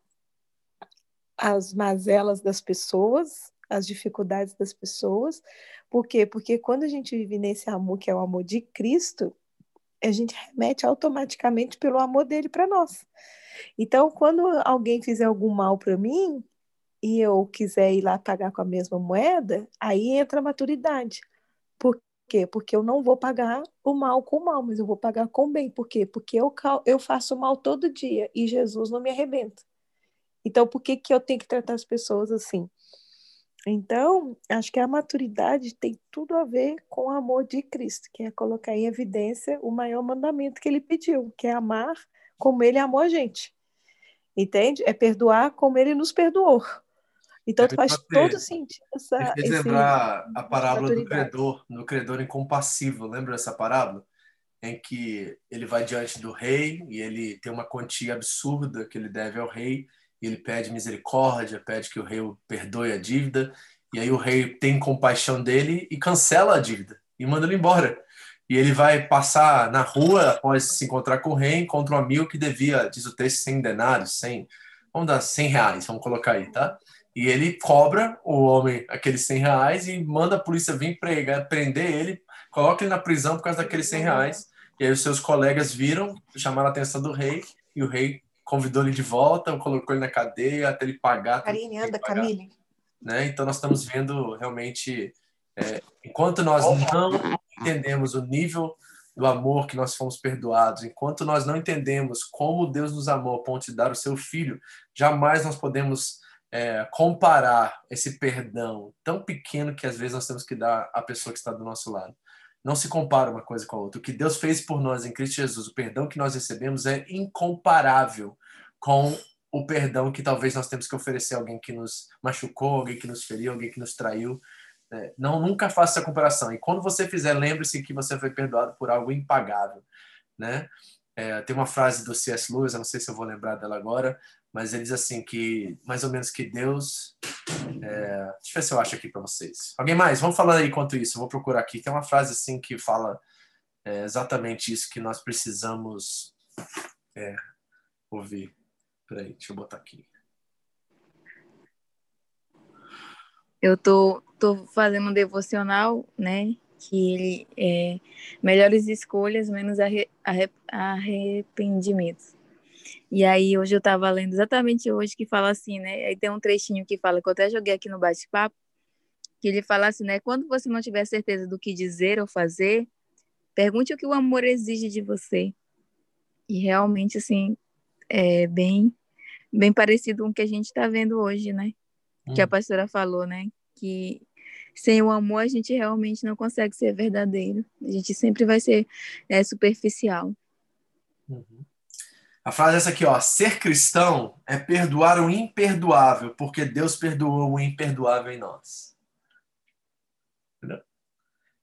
as mazelas das pessoas, as dificuldades das pessoas. Por quê? Porque quando a gente vive nesse amor que é o amor de Cristo, a gente remete automaticamente pelo amor dele para nós. Então, quando alguém fizer algum mal para mim e eu quiser ir lá pagar com a mesma moeda, aí entra a maturidade. Por quê? Porque eu não vou pagar o mal com o mal, mas eu vou pagar com o bem. Por quê? Porque eu, eu faço mal todo dia e Jesus não me arrebenta. Então, por que, que eu tenho que tratar as pessoas assim? Então, acho que a maturidade tem tudo a ver com o amor de Cristo, que é colocar em evidência o maior mandamento que ele pediu, que é amar como ele amou a gente. Entende? É perdoar como ele nos perdoou. Então faz todo sentido essa. Fez lembrar a parábola do credor, no credor incompassível. Lembra dessa parábola? Em que ele vai diante do rei e ele tem uma quantia absurda que ele deve ao rei. Ele pede misericórdia, pede que o rei perdoe a dívida. E aí o rei tem compaixão dele e cancela a dívida e manda ele embora. E ele vai passar na rua após se encontrar com o rei, encontra um amigo que devia, diz o texto, 100 denários, 100, vamos dar 100 reais, vamos colocar aí, tá? E ele cobra o homem aqueles 100 reais e manda a polícia vir pregar, prender ele, coloca ele na prisão por causa daqueles 100 reais. E aí os seus colegas viram, chamaram a atenção do rei, e o rei convidou ele de volta, colocou ele na cadeia até ele pagar. Karine, anda, Camille. Né? Então nós estamos vendo realmente, é, enquanto nós não entendemos o nível do amor que nós fomos perdoados, enquanto nós não entendemos como Deus nos amou a ponto de dar o seu filho, jamais nós podemos é, comparar esse perdão tão pequeno que às vezes nós temos que dar à pessoa que está do nosso lado. Não se compara uma coisa com a outra. O que Deus fez por nós em Cristo Jesus, o perdão que nós recebemos é incomparável com o perdão que talvez nós temos que oferecer a alguém que nos machucou, alguém que nos feriu, alguém que nos traiu. É, não nunca faça essa comparação. E quando você fizer, lembre-se que você foi perdoado por algo impagável, né? É, tem uma frase do C.S. Lewis, eu não sei se eu vou lembrar dela agora, mas ele diz assim que mais ou menos que Deus é, deixa eu ver se eu acho aqui para vocês. Alguém mais? Vamos falar aí enquanto isso eu vou procurar aqui. Tem uma frase assim que fala é, exatamente isso que nós precisamos é, ouvir. Peraí deixa eu botar aqui. Eu tô tô fazendo um devocional né que ele é melhores escolhas menos arre, arre, arrependimentos e aí hoje eu estava lendo exatamente hoje que fala assim, né? Aí tem um trechinho que fala que eu até joguei aqui no bate-papo, que ele fala assim, né? Quando você não tiver certeza do que dizer ou fazer, pergunte o que o amor exige de você. E realmente assim é bem bem parecido com o que a gente está vendo hoje, né? Hum. Que a hum. pastora falou, né? Que sem o amor a gente realmente não consegue ser verdadeiro. A gente sempre vai ser é, superficial. Uhum. A frase é essa aqui, ó. Ser cristão é perdoar o imperdoável, porque Deus perdoou o imperdoável em nós. Entendeu?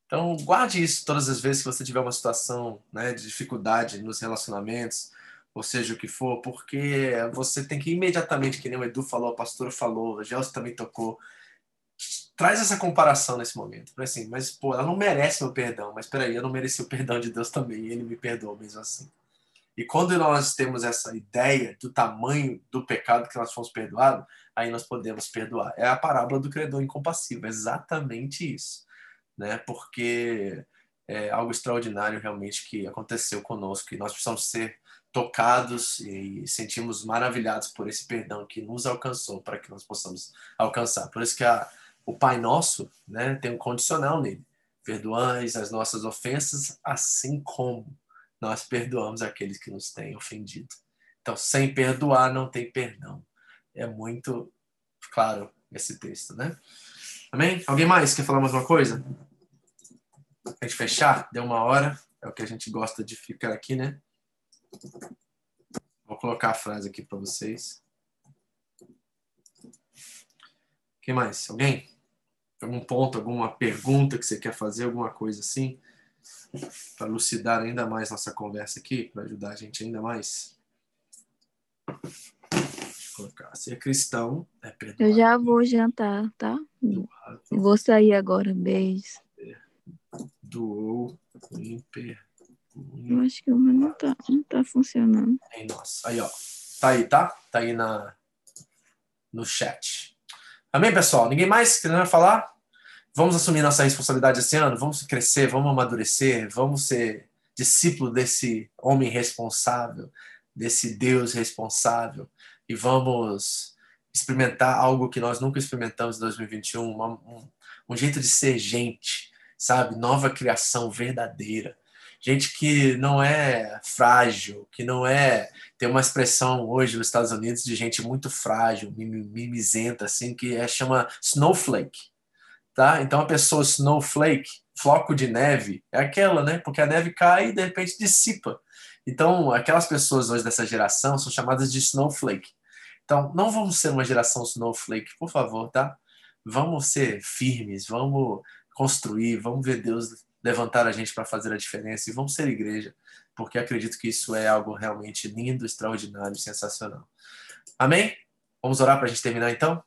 Então, guarde isso todas as vezes que você tiver uma situação né, de dificuldade nos relacionamentos, ou seja o que for, porque você tem que imediatamente, que nem o Edu falou, a pastora falou, a Gelson também tocou, traz essa comparação nesse momento. Assim, mas, pô, ela não merece meu perdão, mas peraí, eu não mereci o perdão de Deus também, e ele me perdoou mesmo assim. E quando nós temos essa ideia do tamanho do pecado que nós fomos perdoados, aí nós podemos perdoar. É a parábola do credor incompassível, é exatamente isso. Né? Porque é algo extraordinário realmente que aconteceu conosco e nós precisamos ser tocados e sentimos maravilhados por esse perdão que nos alcançou para que nós possamos alcançar. Por isso que a, o Pai Nosso né, tem um condicional nele. Perdoais as nossas ofensas, assim como nós perdoamos aqueles que nos têm ofendido. Então, sem perdoar não tem perdão. É muito claro esse texto, né? Amém? Alguém mais quer falar mais uma coisa? A gente fechar? Deu uma hora. É o que a gente gosta de ficar aqui, né? Vou colocar a frase aqui para vocês. Quem mais? Alguém? Algum ponto, alguma pergunta que você quer fazer, alguma coisa assim? Para lucidar ainda mais nossa conversa aqui, para ajudar a gente ainda mais. colocar, ser cristão é perdoar. Eu já vou jantar, tá? Vou sair agora, beijo. Doou imper. Eu acho que o meu não tá, não tá funcionando. Ei, nossa. Aí, ó. Tá aí, tá? Tá aí na, no chat. Amém, pessoal? Ninguém mais querendo falar? Vamos assumir nossa responsabilidade esse ano, vamos crescer, vamos amadurecer, vamos ser discípulo desse homem responsável, desse Deus responsável e vamos experimentar algo que nós nunca experimentamos em 2021, uma, um, um jeito de ser gente, sabe? Nova criação verdadeira. Gente que não é frágil, que não é. Tem uma expressão hoje nos Estados Unidos de gente muito frágil, mimizenta, assim, que é, chama snowflake tá? Então a pessoa snowflake, floco de neve, é aquela, né? Porque a neve cai e de repente dissipa. Então aquelas pessoas hoje dessa geração são chamadas de snowflake. Então não vamos ser uma geração snowflake, por favor, tá? Vamos ser firmes, vamos construir, vamos ver Deus levantar a gente para fazer a diferença e vamos ser igreja, porque acredito que isso é algo realmente lindo, extraordinário, sensacional. Amém? Vamos orar para a gente terminar então?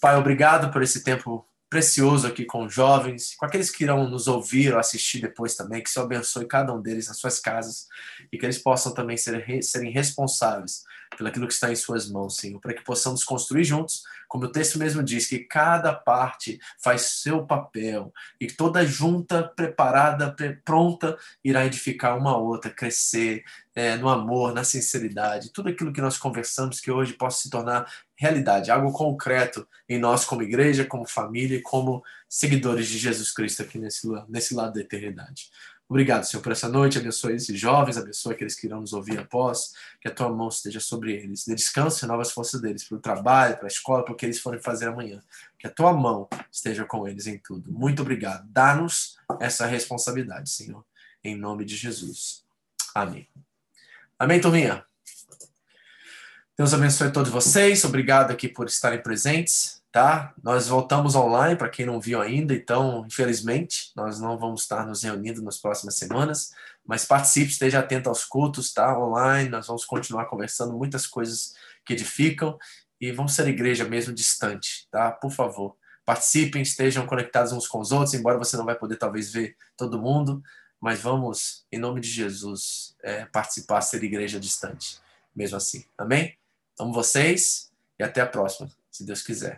Pai, obrigado por esse tempo precioso aqui com jovens, com aqueles que irão nos ouvir ou assistir depois também, que o Senhor abençoe cada um deles nas suas casas e que eles possam também ser, serem responsáveis pelo aquilo que está em suas mãos, Senhor, para que possamos construir juntos, como o texto mesmo diz, que cada parte faz seu papel e toda junta preparada, pronta, irá edificar uma outra, crescer é, no amor, na sinceridade, tudo aquilo que nós conversamos que hoje possa se tornar realidade, algo concreto em nós como igreja, como família e como seguidores de Jesus Cristo aqui nesse, nesse lado da eternidade. Obrigado, Senhor, por essa noite. Abençoe esses jovens, abençoe aqueles que irão nos ouvir após, que a tua mão esteja sobre eles. Dê descanso e novas forças deles para o trabalho, para a escola, para o que eles forem fazer amanhã. Que a tua mão esteja com eles em tudo. Muito obrigado. Dá-nos essa responsabilidade, Senhor, em nome de Jesus. Amém. Amém, turminha? Deus abençoe todos vocês. Obrigado aqui por estarem presentes, tá? Nós voltamos online para quem não viu ainda, então, infelizmente, nós não vamos estar nos reunindo nas próximas semanas, mas participe, esteja atento aos cultos, tá? Online, nós vamos continuar conversando muitas coisas que edificam e vamos ser igreja mesmo distante, tá? Por favor, participem, estejam conectados uns com os outros, embora você não vai poder talvez ver todo mundo, mas vamos, em nome de Jesus, é, participar, ser igreja distante, mesmo assim. Amém? Amo vocês e até a próxima, se Deus quiser.